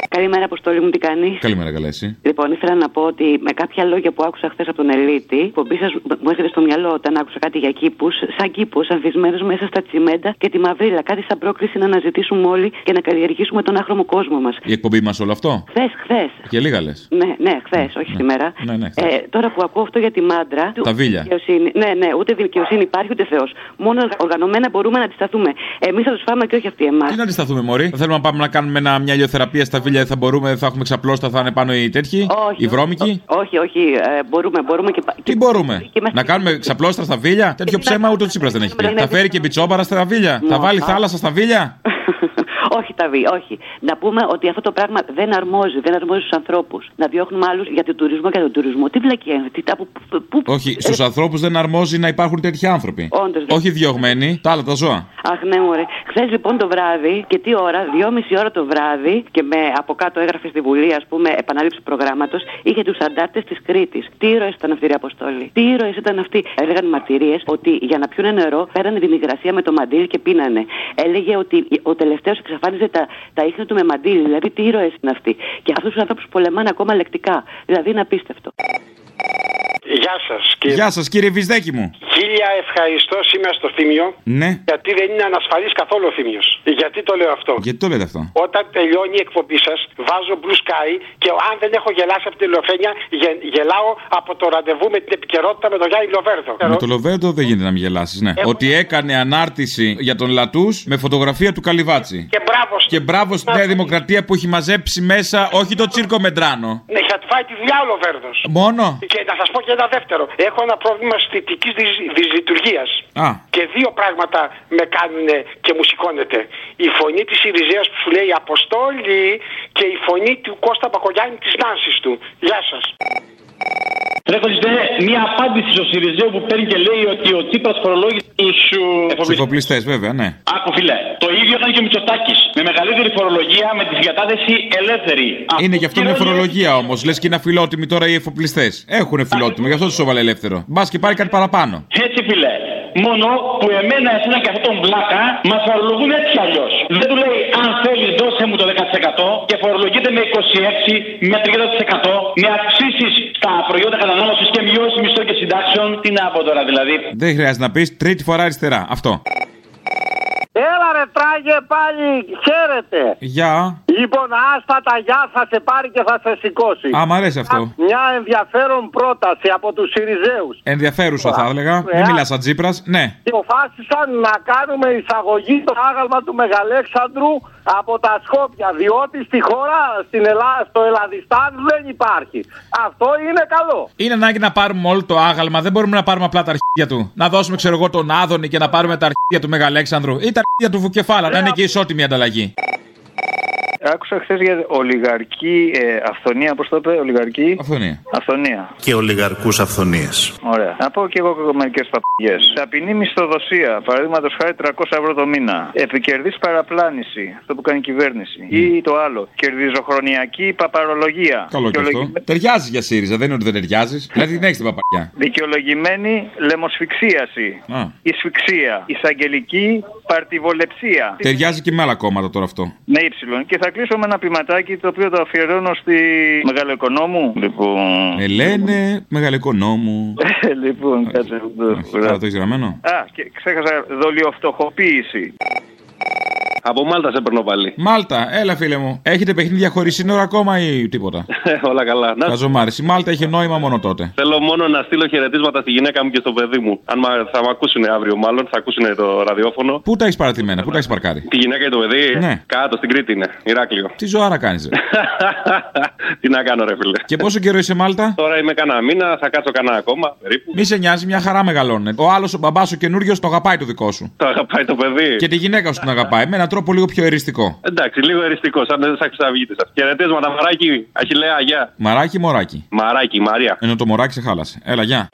S33: Καλημέρα, Αποστόλη μου, τι κάνεις;
S3: Καλημέρα, καλά εσύ;
S33: Λοιπόν, ήθελα να πω ότι με κάποια λόγια που άκουσα χθες από τον Ελίτη, που σα μου έρχεται στο μυαλό όταν άκουσα κάτι για κήπους, σαν κήπου, αμφισμένου μέσα στα τσιμέντα και τη μαυρίλα. Κάτι σαν πρόκληση να αναζητήσουμε όλοι και να καλλιεργήσουμε τον άχρωμο κόσμο μας.
S3: Η εκπομπή μας όλο αυτό;
S33: Χθες, χθες.
S3: Και λίγα λες.
S33: Ναι, ναι, χθες, όχι σήμερα.
S3: Ναι, ναι,
S33: Ε, τώρα που ακούω αυτό για τη μάντρα.
S3: Τα βίλια.
S33: Δικαιοσύνη. Ναι, ναι, ούτε δικαιοσύνη υπάρχει ούτε Θεός. Μόνο οργανωμένα μπορούμε να αντισταθούμε. Εμείς θα τους φάμε και όχι αυτοί εμάς.
S3: Τι να αντισταθούμε, Μωρή; Θέλουμε να πάμε να κάνουμε ένα, μια ηλιοθεραπεία στα βίλια, δεν θα μπορούμε, δεν θα έχουμε ξαπλώστα, θα είναι πάνω οι τέτοιοι.
S33: Όχι,
S3: οι βρώμικοι;
S33: Όχι, όχι, ε, μπορούμε, μπορούμε και.
S3: Τι μπορούμε; Να κάνουμε ξαπλώστα στα βίλια; Τέτοιο ψέμα ούτε ο Τσίπρας δεν έχει πει. Θα φέρει και μπιτσόμπαρα στα βίλια. Θα βάλει θάλασσα στα βίλια;
S33: όχι τα βι, όχι. Να πούμε ότι αυτό το πράγμα δεν αρμόζει, δεν αρμόζει στους ανθρώπους. Να διώχνουμε άλλους για τον τουρισμό και τον τουρισμό. Τι βλακία είναι, τι, που, που,
S3: Όχι, στους ανθρώπους δεν αρμόζει να υπάρχουν τέτοιοι άνθρωποι.
S33: Όντως,
S3: όχι διωγμένοι, τα άλλα τα ζώα.
S33: Αχ, ναι, μωρέ. Χθες λοιπόν το βράδυ και τι ώρα, δυόμιση ώρα το βράδυ και με από κάτω έγραφε στη Βουλή, ας πούμε, επανάληψη προγράμματος, είχε τους αντάρτες της Κρήτης. Τι ήρωες ήταν αυτοί, η Αποστόλη; Τι ήρωες ήταν αυτοί; Έλεγαν μαρτυρίες ότι για να πιούνε νερό φέρανε την υγρασία με το μαντίλ και πίνανε. Έλεγε ότι ο τελευταίος εξαφάνιζε τα, τα ίχνη του με μαντίλ. Δηλαδή, τι ήρωες είναι αυτοί. Και αυτούς τους ανθρώπους πολεμάνε ακόμα λεκτικά. Δηλαδή, είναι απίστευτο.
S34: Γεια σας, κύριε.
S3: Γεια σας, κύριε Βυσδέκη μου.
S34: Χίλια ευχαριστώ σήμερα στο θύμιο.
S3: Ναι.
S34: Γιατί δεν είναι ανασφαλής καθόλου ο θύμιος. Γιατί το λέω αυτό;
S3: Γιατί το λέτε αυτό;
S34: Όταν τελειώνει η εκπομπή σας, βάζω blue sky και αν δεν έχω γελάσει από τη τηλεοφρένεια, γε- γελάω από το ραντεβού με την επικαιρότητα με τον Γιάννη Λοβέρδο.
S3: Με το Λοβέρντο δεν γίνεται να μην γελάσεις, ναι.
S34: Έχω-
S3: Ότι έκανε ανάρτηση για τον Λατούς με φωτογραφία του Καλυβάτσι.
S34: Και μπράβο
S3: Και μπράβο στη Νέα Δημοκρατία που έχει μαζέψει μέσα, όχι το τσίρκο Μεντράνο.
S34: Ναι, θα του φάει τη δουλειά ο Λοβέρδος.
S3: Μόνο;
S34: Και να σας πω και ένα δεύτερο. Έχω ένα πρόβλημα αισθητικής δυσλειτουργία.
S3: Α,
S34: Και δύο πράγματα με κάνουν και μου σηκώνεται. Η φωνή της Ιριζέας που σου λέει Αποστόλη και η φωνή του Κώστα Πακογιάννη της Νάνσης του. Γεια σας.
S35: Ρε Χριστέ, μια απάντηση στο Σιριζέο που παίρνει και λέει ότι ο Τσίπρας φορολόγησε τους
S3: τους
S35: εφοπλιστέ.
S3: εφοπλιστές, βέβαια, ναι.
S35: Άκου φιλέ. Το ίδιο ήταν και ο Μητσοτάκης. Με μεγαλύτερη φορολογία, με τη συγκατάθεση ελεύθερη.
S3: Είναι γι' αυτό μια φορολογία όμως. Λες και είναι φιλότιμοι τώρα οι εφοπλιστές. Έχουν φιλότιμοι, γι' αυτό του έβαλε ελεύθερο. Μπας και πάρει κάτι παραπάνω.
S35: Έτσι φιλέ. Μόνο που εμένα, εσένα και αυτόν τον βλάκα μας φορολογούν έτσι κι αλλιώς. Δεν του λέει αν θέλεις δώσε μου το 10% και φορολογείται με 26, με 30%, με αυξήσεις στα προϊόντα κατανάλωσης και μειώσεις μισθών και συντάξεων. Τι να πω τώρα δηλαδή.
S3: Δεν χρειάζεται να πεις τρίτη φορά αριστερά. Αυτό.
S7: Έλα ρε τράγε πάλι, χαίρετε.
S3: Γεια.
S7: Λοιπόν, άστα τα γεια θα σε πάρει και θα σε σηκώσει.
S3: Α, μ' αρέσει αυτό.
S7: Μια ενδιαφέρον πρόταση από τους Συριζέους.
S3: Ενδιαφέρουσα θα έλεγα.
S7: Ε,
S3: Μην
S7: α-
S3: μιλάς σαν Τζίπρας. Ναι.
S7: Και αποφάσισαν να κάνουμε εισαγωγή στο άγαλμα του Μεγαλέξανδρου από τα Σκόπια. Διότι στη χώρα, στην Ελλάδα, στο Ελλαδιστάν δεν υπάρχει. Αυτό είναι καλό.
S3: Είναι ανάγκη να πάρουμε όλο το άγαλμα. Δεν μπορούμε να πάρουμε απλά τα αρχίδια του. Να δώσουμε, ξέρω εγώ, τον Άδωνη και να πάρουμε τα αρχίδια του Μεγαλέξανδρου ή τα αρχίδια του Βουκεφάλα. Να είναι και ισότιμη ανταλλαγή.
S27: Άκουσα χθες για ολιγαρική ε, αυθονία, πώς το είπε, ολιγαρική.
S3: Αυθονία.
S27: Αυθονία.
S36: Και ολιγαρκούς αυθονίες.
S27: Ωραία. Να πω και εγώ μερικέ παπηγέ. Ταπεινή μισθοδοσία, παραδείγματος χάρη 300 ευρώ το μήνα. Επικερδής παραπλάνηση, αυτό που κάνει η κυβέρνηση. Ή το άλλο, κερδιζοχρονιακή παπαρολογία.
S3: Καλό και αυτό. Ταιριάζει για ΣΥΡΙΖΑ, δεν είναι ότι δεν ταιριάζεις. Δηλαδή την έχεις την παπαγιά.
S27: Δικαιολογημένη λαιμοσφυξίαση.
S3: Α.
S27: Ισφυξία. Εισαγγελική παρτιβολεψία.
S3: Ταιριάζει και με άλλα κόμματα τώρα αυτό.
S27: Ναι, ύψιλον. Και θα κλείσω με ένα ποιηματάκι το οποίο το αφιερώνω στη Μεγαλοοικονόμου. Λοιπόν.
S3: Ελένε, μεγαλοοικονόμου.
S27: Ε, λοιπόν, κάτσε.
S3: Άρα το έχεις γραμμένο.
S27: Α, και ξέχασα δολιοφτωχοποίηση.
S22: Από Μάλτα σε παίρνω πάλι.
S3: Μάλτα, έλα φίλε μου. Έχετε παιχνίδια χωρίς σύνορα ακόμα ή τίποτα;
S22: Όλα καλά. Να,
S3: Καζομάρι. Η Μάλτα είχε νόημα μόνο τότε.
S22: θέλω μόνο να στείλω χαιρετίσματα στη γυναίκα μου και στο παιδί μου. Αν μα, θα με ακούσουν αύριο, μάλλον θα ακούσουν το ραδιόφωνο.
S3: Πού τα έχεις παρατημένα, πού τα έχεις παρκάρει;
S22: Τη γυναίκα και το παιδί.
S3: Ναι.
S22: Κάτω στην Κρήτη είναι. Ηράκλειο.
S3: Τι ζωάρα κάνεις.
S22: Τι να κάνω, ρε φίλε.
S3: και πόσο καιρό είσαι Μάλτα;
S22: Τώρα είμαι κανένα μήνα, θα κάτσω κανένα ακόμα περίπου.
S3: Μη σε νοιάζει, μια χαρά μεγαλώνει. Ο άλλος ο μπαμπάς ο καινούριος το αγαπάει το δικό σου.
S22: Το αγαπάει το παιδί.
S3: Και τη γυναίκα σου την αγαπάει. Με έναν τρόπο λίγο πιο εριστικό.
S22: Εντάξει, λίγο εριστικό, σαν σαν ξαβγίτη σα. Χαιρετίσματα, μαράκι, αχιλέα, γεια.
S3: Μαράκι ή μωράκι.
S22: Μαράκι, Μαρία.
S3: Ενώ το μωράκι σε χάλασε. Έλα, γεια.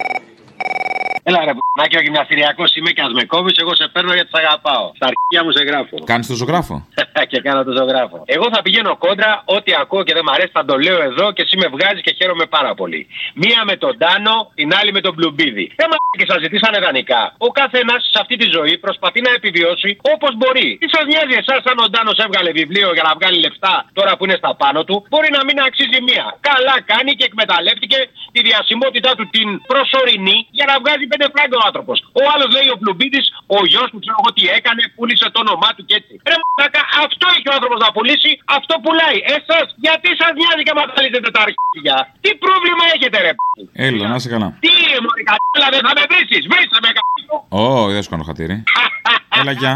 S17: Έλα ρε π***νάκι, ο γυμναστηριακό είμαι και ας με κόβεις, εγώ σε παίρνω γιατί σε αγαπάω. Στα αρχεία μου σε γράφω.
S3: Κάνεις το ζωγράφο;
S17: και κάνω το ζωγράφο. Εγώ θα πηγαίνω κόντρα, ό,τι ακούω και δεν μ' αρέσει θα το λέω εδώ και εσύ με βγάζεις και χαίρομαι πάρα πολύ. Μία με τον Τάνο, την άλλη με τον Μπλουμπίδη. Δεν μ' και σας ζητήσανε δανεικά. Ο καθένας σε αυτή τη ζωή προσπαθεί να επιβιώσει όπως μπορεί. Τι σας νοιάζει εσάς αν ο Τάνος έβγαλε βιβλίο για να βγάλει λεφτά τώρα που είναι στα πάνω του, μπορεί να μην αξίζει μία. Καλά κάνει και εκμεταλλεύτηκε τη διασημότητά του την προσωρινή για να βγάζει πέντε φράγκο ο άνθρωπος. Ο άλλος λέει ο Πλουμπίτη, ο γιος του ξέρω εγώ τι έκανε, πούλησε το όνομά του και έτσι. Ρε μαλάκα, αυτό έχει ο άνθρωπος να πουλήσει, αυτό πουλάει. Εσάς, γιατί σας νοιάζει και μαθαίνετε τα αρχίδια; Τι πρόβλημα έχετε, ρε. π***.
S3: Έλα, να είσαι καλά.
S17: Τι μωρή κατάλα, δεν θα με βρεις, βρίσκε με κάτω.
S3: Ω, δεν σου κάνω χατήρι. Έλα, γεια.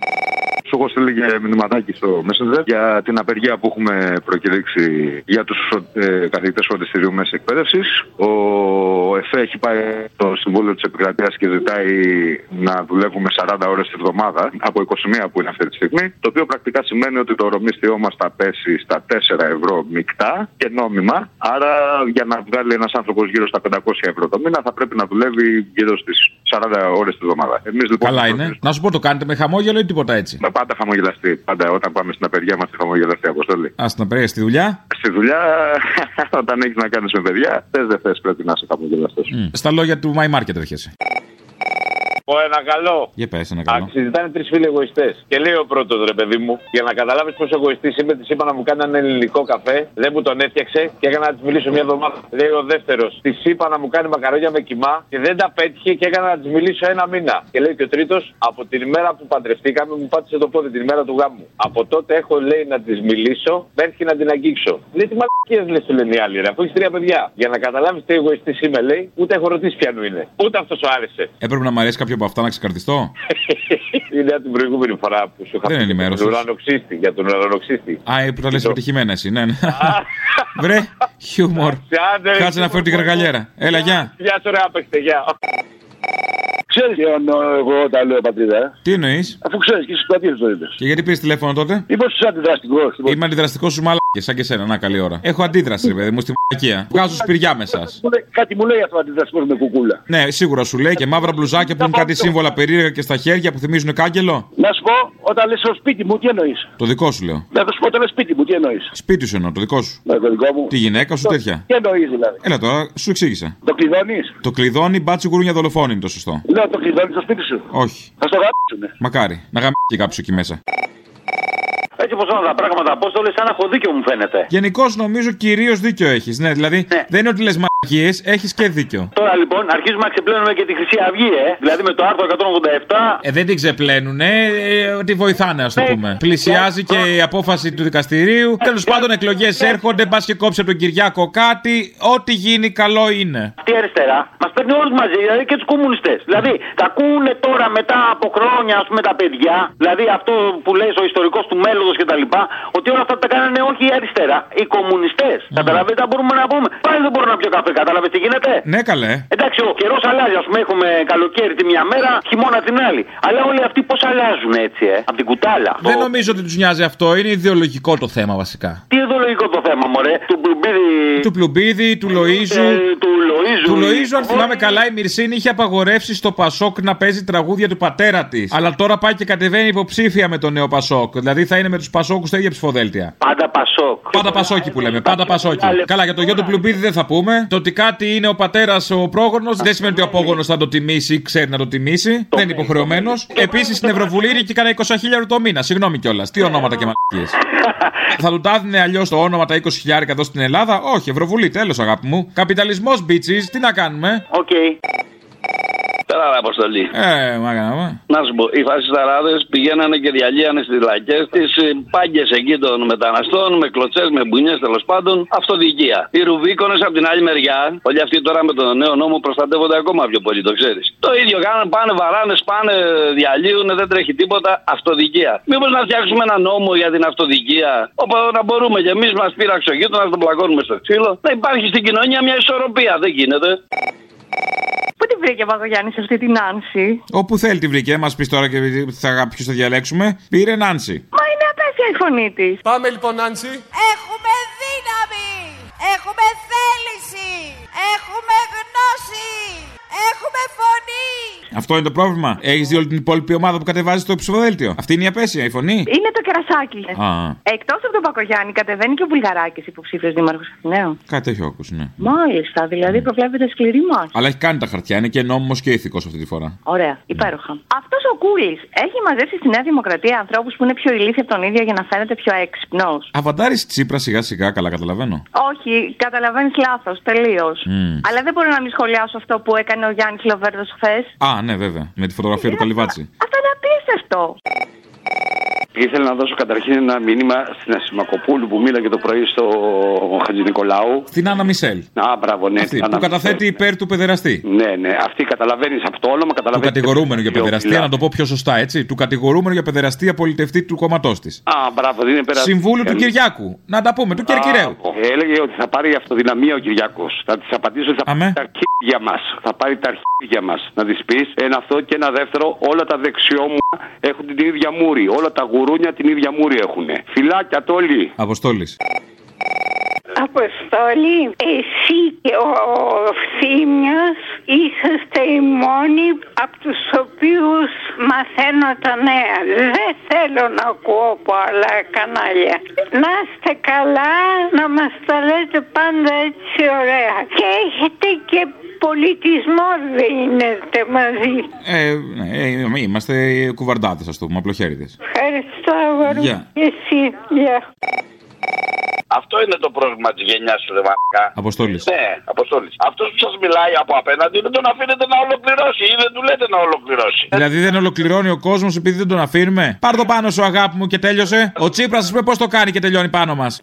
S17: Φιλάκια.
S36: Σου έχω στείλει και μηνυματάκι στο Messenger για την απεργία που έχουμε προκηρύξει για τους ε, καθηγητές φροντιστηρίου μέσης εκπαίδευσης. Ο ΕΦΕ έχει πάει στο Συμβούλιο της Επικρατείας και ζητάει να δουλεύουμε 40 ώρες τη εβδομάδα από 21 που είναι αυτή τη στιγμή. Το οποίο πρακτικά σημαίνει ότι το ρομίστιό μας θα πέσει στα 4 ευρώ μεικτά και νόμιμα. Άρα για να βγάλει ένας άνθρωπος γύρω στα 500 ευρώ το μήνα θα πρέπει να δουλεύει γύρω στις 40 ώρες τη εβδομάδα. Εμείς, λοιπόν,
S3: Καλά είναι. Να σου πω, το κάνετε με χαμόγελο ή τίποτα έτσι.
S36: με πάντα χαμογελαστή. Πάντα όταν πάμε στην απεργία είμαστε χαμογελαστή αποστολή.
S3: Α την απεργία στη δουλειά;
S36: Στη δουλειά, όταν έχεις να κάνεις με παιδιά, θες δεν θες πρέπει να είσαι χαμογελαστός.
S3: Μ. Στα λόγια του My Market έρχεσαι.
S37: Πω ένα καλό.
S3: Για πες ένα καλό.
S37: Α, συζητάνε τρεις φίλοι εγωιστές. Και λέει ο πρώτος ρε παιδί μου, για να καταλάβεις πόσο εγωιστής είμαι, της είπα να μου κάνει έναν ελληνικό καφέ. Δεν μου τον έφτιαξε και έκανα να της μιλήσω μια εβδομάδα. Λέει ο δεύτερος, της είπα να μου κάνει μακαρόνια με κοιμά και δεν τα πέτυχε και έκανα να της μιλήσω ένα μήνα. Και λέει και ο τρίτος, από την ημέρα που παντρευτήκαμε μου πάτησε το πόδι την ημέρα του γάμου. Από τότε έχω λέει να της μιλήσω μέχρι να την αγγίξω. Λέει τι μαλακίες λες του λένε οι άλλοι, ρε, αφού έχεις τρία παιδιά. Για να καταλάβεις τι εγωιστής είμαι, λέει, ούτε έχω ρωτήσει ποιανού είναι. Ούτε αυτός σου άρεσε.
S3: Έπρεπε να μ' αρέσει κάποιο από αυτά να ξεκαρτιστώ;
S37: Είναι από την προηγούμενη φορά που σου είχα
S3: Δεν
S37: πει
S3: ενημέρωσες.
S37: για τον ουρανοξύστη. Για τον ουρανοξύστη.
S3: Α, ε, που τα λες επιτυχημένα εσύ, ναι. ναι. Βρε, χιούμορ.
S37: Άντε, ρε,
S3: Κάτσε να φέρω την καργαλιέρα. Έλα, γεια.
S37: Γεια σου, ρε, άπαιξτε, γεια.
S38: Ξέρεις τι εννοώ εγώ όταν λέω πατρίδα. ε;
S3: Τι εννοείς;
S38: Αφού ξέρεις και εσύ πατρίδα το είπε.
S3: Και γιατί πήρες τηλέφωνο τότε;
S38: Μήπω είσαι αντιδραστικό.
S3: Είμαι αντιδραστικός σου μαλάκια, σαν και σένα. Να, καλή ώρα. Έχω αντίδραση, ρε παιδί μου, στη μαλακία. Βγάζω σπηριά με εσά.
S38: Κάτι μου λέει αυτό αντιδραστικό με κουκούλα.
S3: Ναι, σίγουρα σου λέει και μαύρα μπλουζάκια που έχουν κάτι σύμβολα περίεργα και στα χέρια που θυμίζουν κάγκελο.
S38: Να σου πω, όταν λες στο σπίτι μου, τι εννοείς;
S3: Το δικό σου λέω.
S38: Να σου πω όταν λες σπίτι μου, τι εννοείς;
S3: Σπίτι σου εννοώ, το δικό σου.
S38: Με το δικό μου.
S3: Τη γυναίκα σου τέτοια.
S38: Τι εννοείς δηλαδή;
S3: Έλα τώρα, σου εξήγησα.
S38: Το κλειδώνεις;
S3: Το κλειδώνει μπάτσι γουρούνια δολοφόνη είναι το σωστό.
S38: Λέω το κλειδώνεις στο σπίτι σου.
S3: Όχι.
S38: Θα στο γράψουνε.
S3: Μακάρι. Να γαμ και κάποιος εκεί μέσα.
S39: Έτσι όπως όλα τα πράγματα, Απόστολε, σαν έχω δίκιο μου φαίνεται.
S3: Γενικώς νομίζω κυρίως δίκιο έχεις. Ναι, δηλαδή δεν είναι ότι λες μαγικίε, έχεις και δίκιο.
S39: Τώρα λοιπόν αρχίζουμε να ξεπλένουμε και τη Χρυσή Αυγή, ε. Δηλαδή με το άρθρο 187.
S3: Ε, δεν την ξεπλένουνε, ε, τη βοηθάνε, ας το πούμε. Πλησιάζει και η απόφαση του δικαστηρίου. Τέλος πάντων, εκλογές έρχονται, μπα και κόψε τον Κυριάκο κάτι. Ό,τι γίνει, καλό είναι.
S39: Αυτή η αριστερά μας παίρνει όλους μαζί, δηλαδή και τους κομμουνιστές. Δηλαδή τα ακούνε τώρα μετά από χρόνια, ας πούμε, τα παιδιά. Δηλαδή αυτό που λέει ο ιστορικός του μέλλοντος κτλ. Ότι όλα αυτά τα κάνανε όχι η αριστερά, οι κομμουνιστές. Καταλαβαίνετε, μπορούμε να πούμε. Πάλι δεν μπορώ να πιω καφέ, κατάλαβε τι γίνεται;
S3: Ναι, καλέ.
S39: Εντάξει, ο καιρός αλλάζει. Α πούμε, έχουμε καλοκαίρι τη μια μέρα, χειμώνα την άλλη. Αλλά όλοι αυτοί πώς αλλάζουν έτσι, ε. Από την κουτάλα.
S3: Δεν νομίζω ότι τους νοιάζει αυτό, είναι ιδεολογικό το θέμα βασικά.
S39: Τι ιδεολογικό το θέμα, μωρέ; Του Μπλουμπίδη.
S3: Του Πλουμπίδη, του Λοίζου.
S39: Ε, του Λοίζου.
S3: Του Λοίζου, αν θυμάμαι καλά, η Μυρσίνη είχε απαγορεύσει στο Πασόκ να παίζει τραγούδια του πατέρα της. Αλλά τώρα πάει και κατεβαίνει υποψήφια με το νέο Πασόκ. Δηλαδή θα είναι με τους Πασόκους στα ίδια ψηφοδέλτια.
S39: Πάντα Πασόκ.
S3: Πάντα Πασόκι που λέμε, πάντα Πασόκι. Καλά, για το γιο του Πλουμπίδη δεν θα πούμε. Το ότι κάτι είναι ο πατέρας ο πρόγονος δεν σημαίνει ότι ο απόγονος θα το τιμήσει ή ξέρει να το τιμήσει. Δεν είναι υποχρεωμένος. Επίσης στην Ευρωβουλή είναι και κανένα 20 χιλιάρικο το μήνα. Συγγνώμη κιόλας. Τι ονόματα και μαλακίες. θα του τάδινε αλλιώς το όνομα τα 20 χιλιάρικα εδώ στην Ελλάδα; Όχι, Ευρωβουλή, τέλος αγάπη μου. Καπιταλισμός, bitches, τι να κάνουμε.
S39: Οκ.
S40: Πέρα, ρε, Αποστολή.
S41: Ε, μάγκα μου.
S40: Να σου πω, οι φασισταράδες πηγαίνανε και διαλύανε στις λαϊκές τις πάγκες εκεί των μεταναστών, με κλωτσές, με μπουνιές τέλος πάντων, αυτοδικία. Οι Ρουβίκωνες από την άλλη μεριά, όλοι αυτοί τώρα με τον νέο νόμο προστατεύονται ακόμα πιο πολύ, το ξέρεις. Το ίδιο κάνουν, πάνε βαράνε, πάνε διαλύουν, δεν τρέχει τίποτα, αυτοδικία. Μήπως να φτιάξουμε ένα νόμο για την αυτοδικία, όπου να μπορούμε κι εμείς μας πείραξε ο γείτονας, να τον πλακώνουμε στο ξύλο, να υπάρχει στην κοινωνία μια ισορροπία. Δεν γίνεται.
S16: Πού τη βρήκε ο Παπαγιάννης αυτή την Άνση.
S41: Όπου θέλει τη βρήκε, μας πεις τώρα και θα ποιους θα διαλέξουμε. Πήρε Νάνση.
S16: Μα είναι απέσια η φωνή της.
S42: Πάμε λοιπόν, Νάνση.
S41: Αυτό είναι το πρόβλημα. Έχεις δει όλη την υπόλοιπη ομάδα που κατεβάζει το ψηφοδέλτιο. Αυτή είναι η απέσια, η φωνή.
S16: Είναι το κερασάκι.
S41: Α,
S16: Εκτός από τον Πακογιάννη, κατεβαίνει και ο Βουλγαράκης υποψήφιος δήμαρχος Αθηναίων.
S41: κάτι έχω ακούσει, ναι.
S16: Μάλιστα, δηλαδή προβλέπεται σκληρή μάχη.
S41: Αλλά έχει κάνει τα χαρτιά, είναι και νόμιμος και ηθικός αυτή τη φορά.
S16: Ωραία, υπέροχα. Αυτός ο Κούλης έχει μαζέψει στη Νέα Δημοκρατία ανθρώπους που είναι πιο ηλίθιοι από τον ίδιο για να φαίνεται πιο έξυπνος.
S41: Αβαντάρει Τσίπρα σιγά σιγά, καλά καταλαβαίνω.
S16: Όχι, καταλαβαίνεις λάθος, τελείως.
S41: Μμ.
S16: Αλλά δεν μπορώ να μην σχολιάσω αυτό που έκανε ο Γιάννης Λοβέρδος χθες.
S41: Α, ναι, βέβαια. Με τη φωτογραφία του Καλυβάτσι.
S16: Αυτό είναι απίστευτο.
S43: Ήθελα να δώσω καταρχήν ένα μήνυμα στην Ασημακοπούλου που μίλαγε το πρωί στο Χατζη Νικολάου.
S41: Στην Άννα Μισελ.
S43: Α, μπράβο, ναι.
S41: Αυτή,
S43: Άννα
S41: που καταθέτει
S43: Μισελ.
S41: υπέρ του παιδεραστή.
S43: Ναι, ναι. Αυτή καταλαβαίνεις από το όνομα,
S41: Του
S43: καταλαβαίνει.
S41: κατηγορούμενου για
S43: ποιο
S41: παιδεραστία,
S43: μιλά.
S41: να το πω πιο σωστά, έτσι. Του κατηγορούμενου για παιδεραστία πολιτευτή του κόμματός της.
S43: Α, μπράβο, δεν είναι πέρα.
S41: Συμβούλου του Κυριάκου. Να τα πούμε, του Κερκυραίου.
S43: Έλεγε ότι θα πάρει αυτοδυναμία ο Κυριάκος. Θα της απαντήσω ότι θα πάρει τα αρχίδια μας. Θα πάρει τα αρχίδια μας. Να της πεις ένα αυτό και ένα δεύτερο. Όλα τα δεξιόμου έχουν την ίδια μούρη. Όλα τα γουρούνια την ίδια μούρη έχουν. Φιλάκια, τόλοι.
S41: Αποστόλης.
S44: Αποστόλη, εσύ και ο Θήμιος είσαστε οι μόνοι από τους οποίους μαθαίνω τα νέα. Δεν θέλω να ακούω από άλλα κανάλια. Να είστε καλά, να μας τα λέτε πάντα έτσι ωραία. Και έχετε και πολιτισμό δίνετε μαζί.
S41: Ε, ναι, ε, είμαστε κουβαρντάδες, ας το πούμε, απλοχέριδες.
S44: Ευχαριστώ, αγόρι.
S41: Γεια.
S44: Και εσύ, γεια.
S14: Αυτό είναι το πρόβλημα της γενιάς σου, ρε μαλάκα.
S41: Αποστόλης.
S14: Ναι, Αποστόλης. Αυτός που σας μιλάει από απέναντι δεν τον αφήνετε να ολοκληρώσει ή δεν του λέτε να ολοκληρώσει.
S41: Δηλαδή δεν ολοκληρώνει ο κόσμος επειδή δεν τον αφήνουμε; Πάρ το πάνω σου, αγάπη μου, και τέλειωσε. Ο Τσίπρας, ας πούμε, πώς το κάνει και τελειώνει πάνω μας;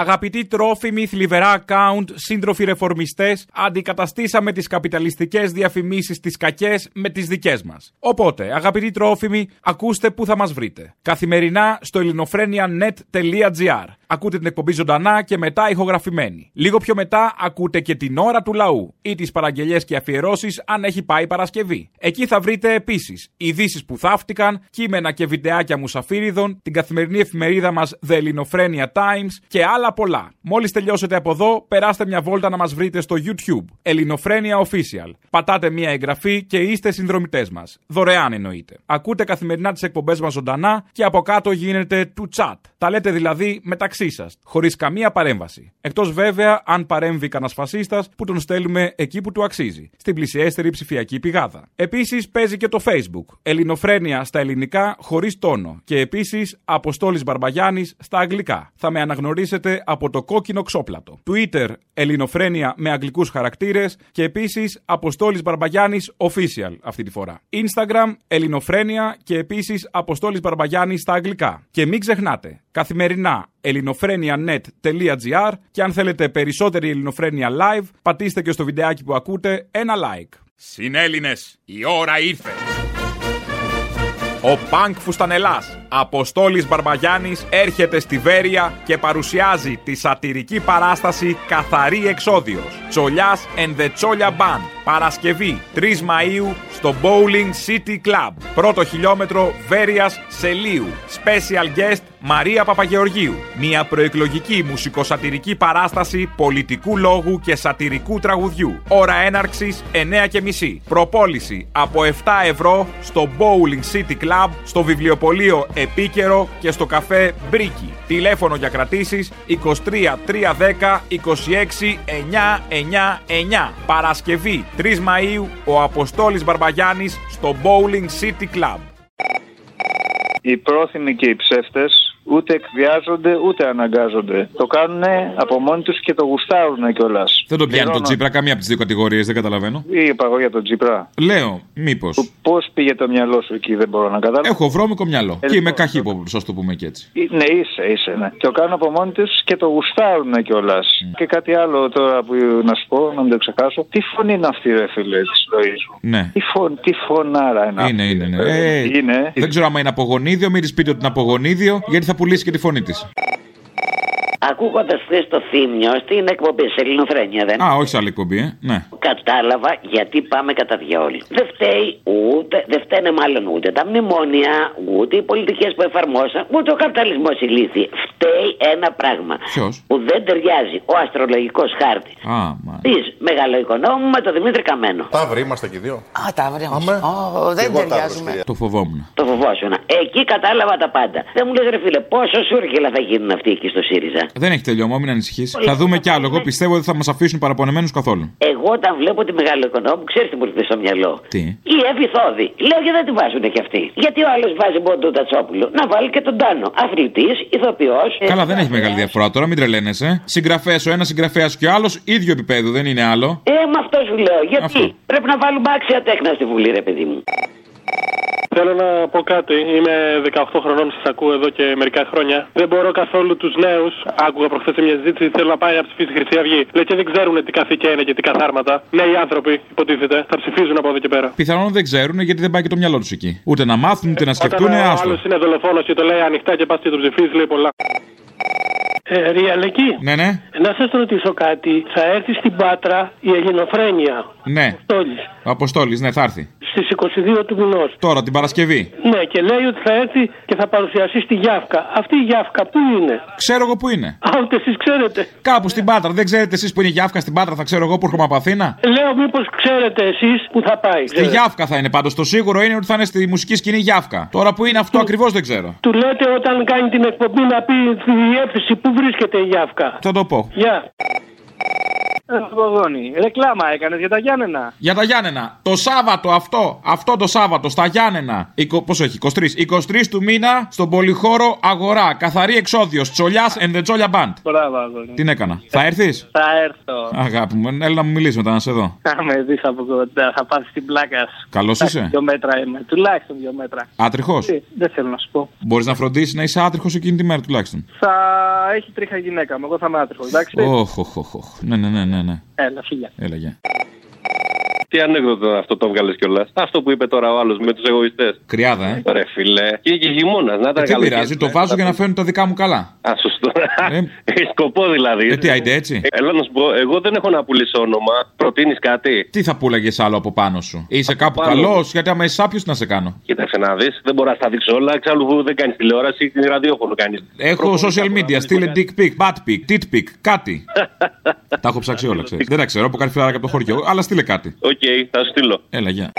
S3: Αγαπητοί τρόφιμοι, θλιβερά account, σύντροφοι ρεφορμιστές, αντικαταστήσαμε τις καπιταλιστικές διαφημίσεις τις κακές με τις δικές μας. Οπότε, αγαπητοί τρόφιμοι, ακούστε πού θα μας βρείτε. Καθημερινά στο ελληνοφρένια.net.gr. Ακούτε την εκπομπή ζωντανά και μετά ηχογραφημένη. Λίγο πιο μετά ακούτε και την ώρα του λαού ή τις παραγγελίε και αφιερώσεις αν έχει πάει Παρασκευή. Εκεί θα βρείτε επίσης ειδήσεις που θαύτηκαν, κείμενα και βιντεάκια μουσαφίριδων, την καθημερινή εφημερίδα μας The Ελληνοφρένια Times και άλλα πολλά. Μόλις τελειώσετε από εδώ, περάστε μια βόλτα να μας βρείτε στο YouTube. Ελληνοφρένια Official. Πατάτε μια εγγραφή και είστε συνδρομητές μας. Δωρεάν εννοείται. Ακούτε καθημερινά τις εκπομπές μας ζωντανά και από κάτω γίνεται του chat. Τα λέτε δηλαδή μεταξύ σας, χωρίς καμία παρέμβαση. Εκτός βέβαια αν παρέμβει κανένας φασίστας που τον στέλνουμε εκεί που του αξίζει, στην πλησιέστερη ψηφιακή πηγάδα. Επίσης παίζει και το Facebook. Ελληνοφρένια στα ελληνικά χωρίς τόνο. Και επίσης Αποστόλης Μπαρμπαγιάννης στα αγγλικά. Θα με αναγνωρίσετε από το κόκκινο ξόπλατο. Twitter Ελληνοφρένια με αγγλικούς χαρακτήρες και επίσης Αποστόλης Μπαρμπαγιάννης Official αυτή τη φορά. Instagram Ελληνοφρένια και επίσης Αποστόλης Μπαρμπαγιάννης στα αγγλικά. Και μην ξεχνάτε, καθημερινά ελληνοφρένια.net.gr και αν θέλετε περισσότερη ελληνοφρένια live, πατήστε και στο βιντεάκι που ακούτε ένα like. Συνέλληνες, η ώρα ήρθε. Ο Πανκ Φουστανελάς, Αποστόλης Μπαρμπαγιάννης, έρχεται στη Βέρεια και παρουσιάζει τη σατυρική παράσταση «Καθαρή Εξόδιος». Τσολιάς and the Τσόλια Band. Παρασκευή 3 Μαΐου στο Bowling City Club. Πρώτο χιλιόμετρο Βέρειας Σελίου. Special guest Μαρία Παπαγεωργίου. Μια προεκλογική μουσικοσατυρική παράσταση πολιτικού λόγου και σατυρικού τραγουδιού. Ώρα έναρξης 9.30. Προπόληση από 7 ευρώ στο Bowling City Club, στο βιβλιοπωλείο Επίκαιρο και στο καφέ Μπρίκι. Τηλέφωνο για κρατήσεις 23 310 26 999. Παρασκευή 3 Μαΐου ο Αποστόλης Μπαρμπαγιάννης στο Bowling City Club.
S27: Οι πρόθυμοι και οι ψεύτες ούτε εκβιάζονται ούτε αναγκάζονται. Το κάνουν από μόνοι τους και το γουστάρουν κιόλας.
S3: Δεν τον πιάνει τον Τσίπρα, καμία από τις δύο κατηγορίες, δεν καταλαβαίνω.
S27: Ή είπα εγώ για τον Τσίπρα.
S3: Λέω, μήπως.
S27: Πώς πήγε το μυαλό σου εκεί, δεν μπορώ να καταλάβω.
S3: Έχω βρώμικο μυαλό.
S27: Ε,
S3: Και είμαι
S27: λοιπόν,
S3: καχύποπλος, ας το πούμε και έτσι.
S27: Ε, Ναι, είσαι, είσαι, ναι. Και το κάνουν από μόνοι τους και το γουστάρουν κιόλας. Και κάτι άλλο τώρα που να σου πω, να μην το ξεχάσω. Τι φωνή είναι αυτή, ρε φίλε, της ζωής σου;
S3: Ναι.
S27: Τι, φων, τι φωνάρα είναι αυτή.
S3: Είναι, είναι, ναι.
S27: Ε,
S3: Ε,
S27: είναι.
S3: Δεν ξέρω άμα είναι από γονίδιο, μην της πείτε ότι είναι από γονίδιο, γιατί θα πουλήσει και τη φωνή της.
S45: Ακούγοντας χθες το θύμιο στην εκπομπή σε Ελληνοφρένια, δεν.
S3: Α, όχι σε άλλη εκπομπή, ε. Ναι.
S45: Κατάλαβα γιατί πάμε κατά διόλου. Δεν φταίει ούτε, δεν φταίνε μάλλον ούτε τα μνημόνια, ούτε οι πολιτικές που εφαρμόσαν, ούτε ο καπιταλισμός ηλίθιοι. Φταίει ένα πράγμα.
S3: Ποιος;
S45: Που δεν ταιριάζει ο αστρολογικός χάρτης
S3: Α, μα.
S45: της μεγαλοοικονόμου με τον Δημήτρη Καμένο.
S46: Ταύροι είμαστε και οι δύο.
S47: Α, τα βρήκα. δεν
S46: εγώ
S47: ταιριάζουμε.
S3: Το φοβόμουν.
S45: Το φοβόσουνα. Εκεί κατάλαβα τα πάντα. Δεν μου λες, ρε φίλε, πόσο σούρκελα θα γίνουν αυτοί εκεί στο ΣΥΡΙΖΑ.
S3: Δεν έχει τελειώμα, μην ανησυχείς. Θα δούμε κι άλλο. Εγώ πιστεύω ότι θα μας αφήσουν παραπονεμένους καθόλου.
S45: Εγώ όταν βλέπω τη μεγάλο οικονόμου, ξέρεις τι μου έρχεται στο μυαλό;
S3: Τι;
S45: Η Εβιθόδη. Λέω και δεν τη βάζουν και αυτοί. Γιατί ο άλλος βάζει μόνο τον Τατσόπουλο; Να βάλει και τον Τάνο. Αθλητής, ηθοποιός.
S3: Καλά, δεν έχει μεγάλη διαφορά τώρα, μην τρελαίνεσαι. Συγγραφέας ο ένας, συγγραφέας και ο άλλος, ίδιο επίπεδο, δεν είναι άλλο.
S45: Ε, με αυτό σου λέω. Γιατί πρέπει να βάλουμε άξια τέχνα στη Βουλή, ρε παιδί μου.
S22: Θέλω να πω κάτι. Είμαι 18 χρονών, σας ακούω εδώ και μερικά χρόνια. Δεν μπορώ καθόλου τους νέους. Άκουγα προχθές σε μια συζήτηση. Θέλω να πάει να ψηφίσει η Χρυσή Αυγή. Λέει και δεν ξέρουν τι καθήκια είναι και τι καθάρματα. Νέοι άνθρωποι, υποτίθεται, θα ψηφίζουν από εδώ και πέρα.
S3: Πιθανόν δεν ξέρουν γιατί δεν πάει και το μυαλό τους εκεί. Ούτε να μάθουν, ούτε να σκεφτούν,
S22: Όταν ο
S3: άστο.
S22: άλλος είναι δολοφόνος και το λέει ανοιχτά και πας και το ψηφίζεις, λέει πολλά.
S48: Ε, Ριαλεκή,
S3: Ναι, ναι,
S48: να σας ρωτήσω κάτι. Θα έρθει στην Πάτρα η Ελληνοφρένεια.
S3: ναι.
S48: Τόλης,
S3: Ο Αποστόλης, ναι, θα έρθει.
S48: στις 22 του μηνός.
S3: Τώρα, την Παρασκευή.
S48: Ναι, και λέει ότι θα έρθει και θα παρουσιαστεί στη Γιάφκα. Αυτή η Γιάφκα πού είναι;
S3: Ξέρω εγώ που είναι.
S48: Α, ούτε εσείς ξέρετε.
S3: Κάπου στην Πάτρα. Δεν ξέρετε εσείς που είναι η Γιάφκα στην Πάτρα, θα ξέρω εγώ που έρχομαι από Αθήνα;
S48: Λέω μήπως ξέρετε εσείς που θα πάει.
S3: Στη Γιάφκα θα είναι πάντως. Το σίγουρο είναι ότι θα είναι στη μουσική σκηνή Γιάφκα. Τώρα που είναι αυτό ακριβώς δεν ξέρω.
S48: Του λέτε όταν κάνει την εκπομπή να πει τη διεύθυνση που βρίσκεται η Γιάφκα.
S3: Θα το πω.
S48: Γεια.
S27: Πογόνη, ρεκλάμα έκανες για τα Γιάννενα.
S3: Για τα Γιάννενα. Το Σάββατο αυτό, αυτό το Σάββατο στα Γιάννενα. Εικο- Πόσο έχει, 23. 23 του μήνα στον πολυχώρο Αγορά. Καθαρή εξόδιος. Τσολιάς and the Τζόλια Band.
S27: Μπράβο, αγόρι.
S3: Τι έκανα. Θα έρθεις;
S27: Θα έρθω.
S3: Αγάπη μου, έλα να μου μιλήσεις μετά να σε δω.
S27: Θα με δεις από κοντά, θα πάθεις την πλάκα σου.
S3: Καλός
S27: Εντάξει,
S3: είσαι;
S27: Δύο μέτρα είμαι. Τουλάχιστον δύο μέτρα.
S3: Άτριχος;
S27: Τι, Δεν θέλω να σου πω.
S3: Μπορείς να φροντίσεις να είσαι άτριχος εκείνη τη μέρα τουλάχιστον;
S27: Θα έχει τρίχα η γυναίκα μου. Εγώ θα είμαι άτριχος, εντάξει.
S3: Όχ, όχ, όχ, όχ. Ναι, ναι, ναι, ναι. Ναι.
S27: Έλα, φίλια.
S3: Έλα, γεια.
S22: Τι ανέκδοτο αυτό το βγάλες κιόλας. Αυτό που είπε τώρα ο άλλος με τους εγωιστές.
S3: Κρυάδα, ε.
S22: Ρε φιλέ. Και και χειμώνας. Να
S3: Ε,
S22: ήταν
S3: τι
S22: καλοκαίρι.
S3: πειράζει, το βάζω για να φαίνουν τα δικά μου καλά.
S22: Α, σωστό. Έχει σκοπό δηλαδή.
S3: Ε, τι, άιντε έτσι.
S22: Έλα να σου πω, εγώ δεν έχω να πουλήσω όνομα. Προτείνεις κάτι;
S3: Τι θα πούλαγε άλλο από πάνω σου; Είσαι κάπου
S22: πάνω.
S3: καλός, γιατί άμα είσαι άπιος, τι να σε κάνω.
S22: Κοίταξε να δεις, δεν μπορώ να στα δείξω όλα. Εξάλλου δεν κάνεις τηλεόραση, την ραδιόφωνο κάνεις.
S3: Έχω social media, στείλε dick pic, butt pic, tit pic, κάτι. τα έχω ψάξει όλα, ξέρεις. Δεν τα ξέρω, από κάτι φιλαράκι από το χωριό, αλλά στείλε κάτι.
S22: Οκ, θα σου στείλω.
S3: Έλα, γεια.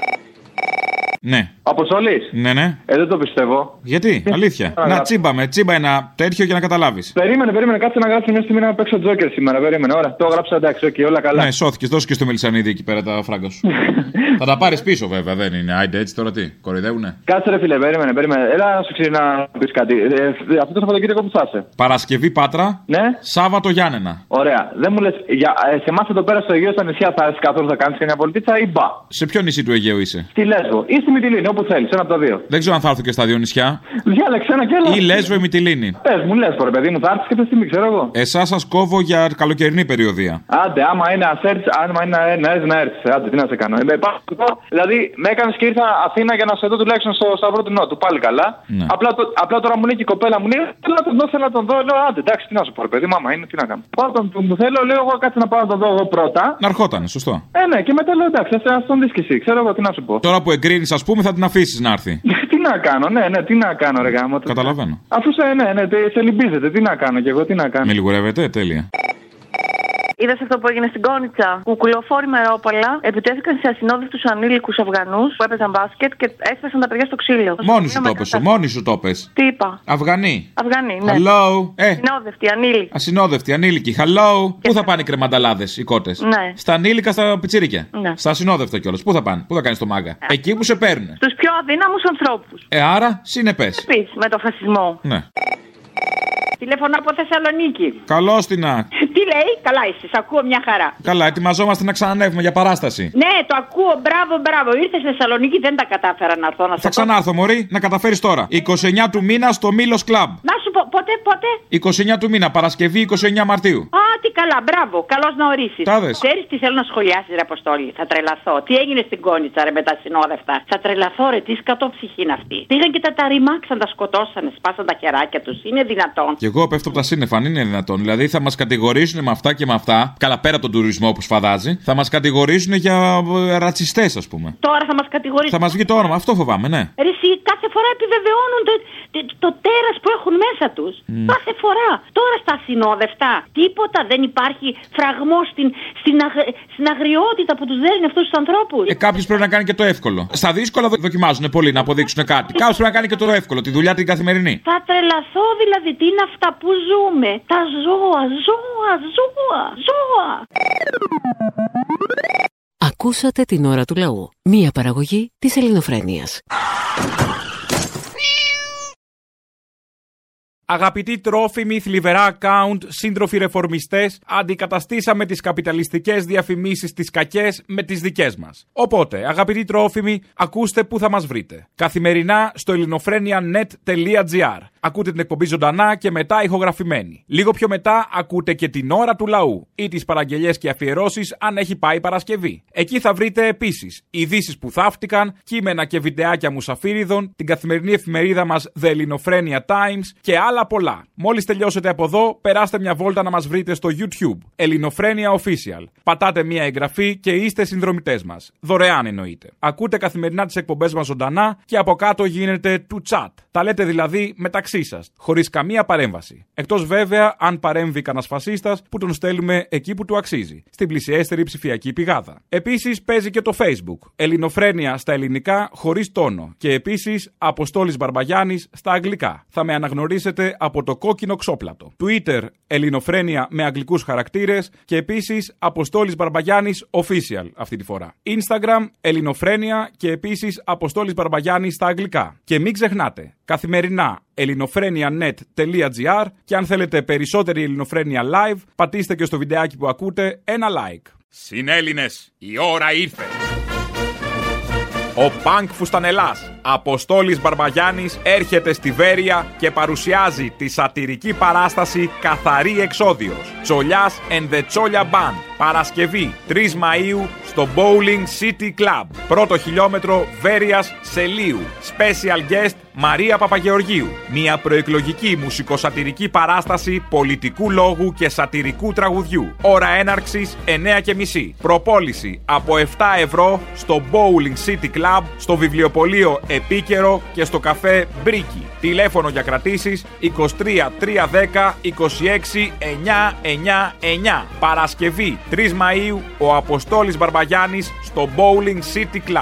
S3: Ναι.
S49: Αποστόλης.
S3: Ναι, ναι.
S49: Ε, δεν το πιστεύω.
S3: Γιατί, αλήθεια.
S49: Α,
S3: να
S49: γράψε.
S3: τσίμπαμε, τσίμπα ένα τέτοιο για να καταλάβεις.
S49: Περίμενε, περίμενε, κάτσε να γράψω μια στιγμή να παίξω τζόκερ σήμερα. Περίμενε, ωραία. Το έγραψα εντάξει, οκ, όλα καλά.
S3: Ναι, σώθηκες, δώσε και στο Μελισανίδη εκεί πέρα τα φράγκα σου. θα τα πάρεις πίσω, βέβαια, δεν είναι. Άιντε έτσι τώρα τι, κοροϊδεύουνε;
S49: Κάτσε ρε φίλε, περίμενε, περίμενε. Έλα να σου ξέρει να πεις κάτι. Ε, ε, αυτό το Σαββατοκύριακο που θα είσαι.
S3: Παρασκευή Πάτρα,
S49: Ναι.
S3: Σάββατο Γιάννενα.
S49: Ωραία. Δεν μου λες, ε, σε εμάς εδώ πέρα στο Αιγαίο στα νησιά θα έρθεις καθόλου θα κάνεις καμιά πολιτίτσα ή μπα.
S3: Σε ποιο νησί του Αιγαίου είσαι;
S49: Στη Λέσβο ή στη Μυτιλίνη, όπου θέλεις, ένα από τα δύο.
S3: Δεν ξέρω αν θα έρθω και στα δύο νησιά.
S49: Διάλεξε ένα και έλα.
S3: Ή Λέσβο ή Μυτιλίνη.
S49: Πες μου, λες τώρα, παιδί μου, θα έρθεις και αυτή τη στιγμή, ξέρω εγώ.
S3: Εσάς σας κόβω για καλοκαιρινή περιοδία.
S49: Άντε, άμα είναι να έρθεις, άμα είναι να- να έρθεις, να έρθεις. Άντε, τι να σε κάνω. Ε, πάω εδώ, δηλαδή, με έκανες και ήρθα Αθήνα για να σε δω τουλάχιστον στο Σταυρό του Νότου. Πάλι καλά.
S3: Ναι.
S49: Απλά, το, απλά τώρα μου λέει και η κοπέλα μου λέει, θέλω να τον δω, θέλω να τον δω. Λέω, άντε, εντάξει, τι να σου πω, ρε παιδί, μάμα είναι, τι να κάνω. Πάω τον που μου θέλω, λέω, εγώ κάτσε να πάω να τον δω εγώ πρώτα.
S3: Να ερχότανε, σωστό.
S49: Ε, ναι, και μετά λέω, εντάξει, ας τον δεις και εσύ, ξέρω εγώ τι να σου πω.
S3: Τώρα που εγκρίνεις, ας πούμε, θα την αφήσεις να έρθει.
S49: τι να κάνω, ναι, ναι, τι να κάνω, ρε γάμο.
S3: Καταλαβαίνω.
S49: Αφού σε, ναι, ναι, τε- σε λυμπίζετε, τι να κάνω κι εγώ, τι να κάνω.
S3: Με λιγουρεύετε, τέλεια.
S16: Είδες αυτό που έγινε στην Κόνιτσα; Κουκουλοφόροι μερόπαλα επιτέθηκαν σε ασυνόδευτους ανήλικους Αφγανούς που έπαιζαν μπάσκετ και έσπασαν τα παιδιά στο ξύλο.
S50: Μόνη σου το πες, μόνη σου το πες.
S16: Τι είπα;
S50: Αυγανοί.
S16: Αυγανοί, ναι.
S50: Hello; Ε,
S16: Ασυνόδευτοι, ανήλικοι.
S50: ασυνόδευτοι, ανήλικοι. Hello; Πού θα πάνε οι κρεμανταλάδες, οι κότες;
S16: Ναι.
S50: Στα ανήλικα, στα πιτσίρικια;
S16: Ναι.
S50: Στα ασυνόδευτα κιόλας. Πού θα πάνε, πού θα κάνεις το μάγκα; Εκεί που σε παίρνουν.
S16: Στους πιο αδύναμους ανθρώπους.
S50: Ε, άρα συνεπές.
S16: Πει με το φασισμό.
S50: Ναι.
S39: Τηλέφωνο από Θεσσαλονίκη.
S50: Καλώ την να.
S39: Τι λέει, καλά είσαι, σ' ακούω μια χαρά.
S50: Καλά, ετοιμαζόμαστε να ξανανέβουμε για παράσταση.
S39: Ναι, το ακούω, μπράβο, μπράβο. Ήρθες στη Θεσσαλονίκη, δεν τα κατάφερα να έρθω να
S50: Θα ξανάρθω, Μωρή, να καταφέρεις τώρα. 29 του μήνα στο Μήλος Κλαμπ.
S39: Να σου πω, πότε, πότε.
S50: 29 του μήνα, Παρασκευή 29 Μαρτίου.
S39: Α, τι καλά, μπράβο, καλώς να ορίσει.
S50: Τα δες.
S39: Ξέρεις τι θέλω να σχολιάσεις, ρε Αποστόλη; Θα τρελαθώ. Τι έγινε στην Κόνιτσα, ρε με τα ασυνόδευτα; Θα τρελαθώ, ρε, τι σκατόψυχη είναι αυτή. Πήγαν και τα ρημάξαν, τα σκοτώσανε, σπάσαν τα χεράκια τους. Είναι δυνατόν.
S50: Και εγώ πέφτω από τα σύννεφα, αν είναι δυνατόν. Δηλαδή θα μας κατηγορήσουν με αυτά και με αυτά. Καλά, πέρα από τον τουρισμό που σφαδάζει. Θα μας κατηγορήσουν για ε, ρατσιστές, ας πούμε.
S39: Τώρα θα μας κατηγορήσει.
S50: Θα μας βγει το όνομα, αυτό φοβάμαι, ναι.
S39: Ρε, εσύ, κάθε φορά επιβεβαιώνουν το, το, το τέρας που έχουν μέσα τους.
S50: Μμ.
S39: Κάθε φορά. Τώρα στα ασυνόδευτα. Τίποτα δεν υπάρχει φραγμό στην, στην, αγ- στην αγριότητα που τους δέρνει αυτούς τους ανθρώπους.
S50: Ε, Κάποιος πρέπει να κάνει και το εύκολο. Στα δύσκολα δο- δοκιμάζουν πολλοί να αποδείξουν κάτι. Κάποιος πρέπει να κάνει και το εύκολο, τη δουλειά την καθημερινή.
S39: Θα τρελαθώ δηλαδή. Τι είναι αυτά που ζούμε. Τα ζώα, ζώα, ζώα, ζώα.
S1: Ακούσατε την ώρα του λαού. Μία παραγωγή της ελληνοφρένειας.
S3: Αγαπητοί τρόφιμοι, θλιβερά account, σύντροφοι ρεφορμιστές, αντικαταστήσαμε τις καπιταλιστικές διαφημίσεις τις κακές με τις δικές μας. Οπότε, αγαπητοί τρόφιμοι, ακούστε πού θα μας βρείτε. Καθημερινά στο ελληνοφρένια.net.gr. Ακούτε την εκπομπή ζωντανά και μετά ηχογραφημένη. Λίγο πιο μετά ακούτε και την ώρα του λαού ή τις παραγγελίες και αφιερώσεις αν έχει πάει η Παρασκευή. Εκεί θα βρείτε επίσης ειδήσεις που θαύτηκαν, κείμενα και βιντεάκια μουσαφίριδων, την καθημερινή εφημερίδα μας The Ελληνοφρένια Times και άλλα πολλά. Μόλις τελειώσετε από εδώ, περάστε μια βόλτα να μας βρείτε στο YouTube. Ελληνοφρένια Official. Πατάτε μια εγγραφή και είστε συνδρομητές μας. Δωρεάν εννοείται. Ακούτε καθημερινά τις εκπομπές μας ζωντανά και από κάτω γίνεται του chat. Τα λέτε δηλαδή μεταξύ σας, χωρίς καμία παρέμβαση. Εκτός βέβαια αν παρέμβει κανένας φασίστας που τον στέλνουμε εκεί που του αξίζει, στην πλησιέστερη ψηφιακή πηγάδα. Επίσης παίζει και το Facebook. Ελληνοφρένια στα ελληνικά χωρίς τόνο. Και επίσης Αποστόλης Μπαρμπαγιάννης στα αγγλικά. Θα με αναγνωρίσετε από το κόκκινο ξόπλατο. Twitter Ελληνοφρένια με αγγλικούς χαρακτήρες και επίσης Αποστόλης Μπαρμπαγιάννης Official αυτή τη φορά. Instagram Ελληνοφρένια και επίσης Αποστόλης Μπαρμπαγιάννης στα αγγλικά. Και μην ξεχνάτε, καθημερινά ελληνοφρένια.net.gr και αν θέλετε περισσότερη ελληνοφρένια live, πατήστε και στο βιντεάκι που ακούτε ένα like. Συνέλληνες, η ώρα ήρθε. Ο Πανκ Φουστανελάς, Αποστόλης Μπαρμπαγιάννης, έρχεται στη Βέρεια και παρουσιάζει τη σατυρική παράσταση «Καθαρή Εξόδιος». Τσολιάς and the Τσόλια Band. Παρασκευή 3 Μαΐου στο Bowling City Club. Πρώτο χιλιόμετρο Βέρειας Σελίου. Special guest Μαρία Παπαγεωργίου. Μια προεκλογική μουσικοσατυρική παράσταση πολιτικού λόγου και σατυρικού τραγουδιού. Ώρα έναρξης 9.30. Προπόληση από 7 ευρώ στο Bowling City Club, στο βιβλιοπωλείο Επίκαιρο και στο καφέ Μπρίκι. Τηλέφωνο για κρατήσεις 23 310 26 999. Παρασκευή 3 Μαΐου ο Αποστόλης Μπαρμπαγιάννης στο Bowling City Club.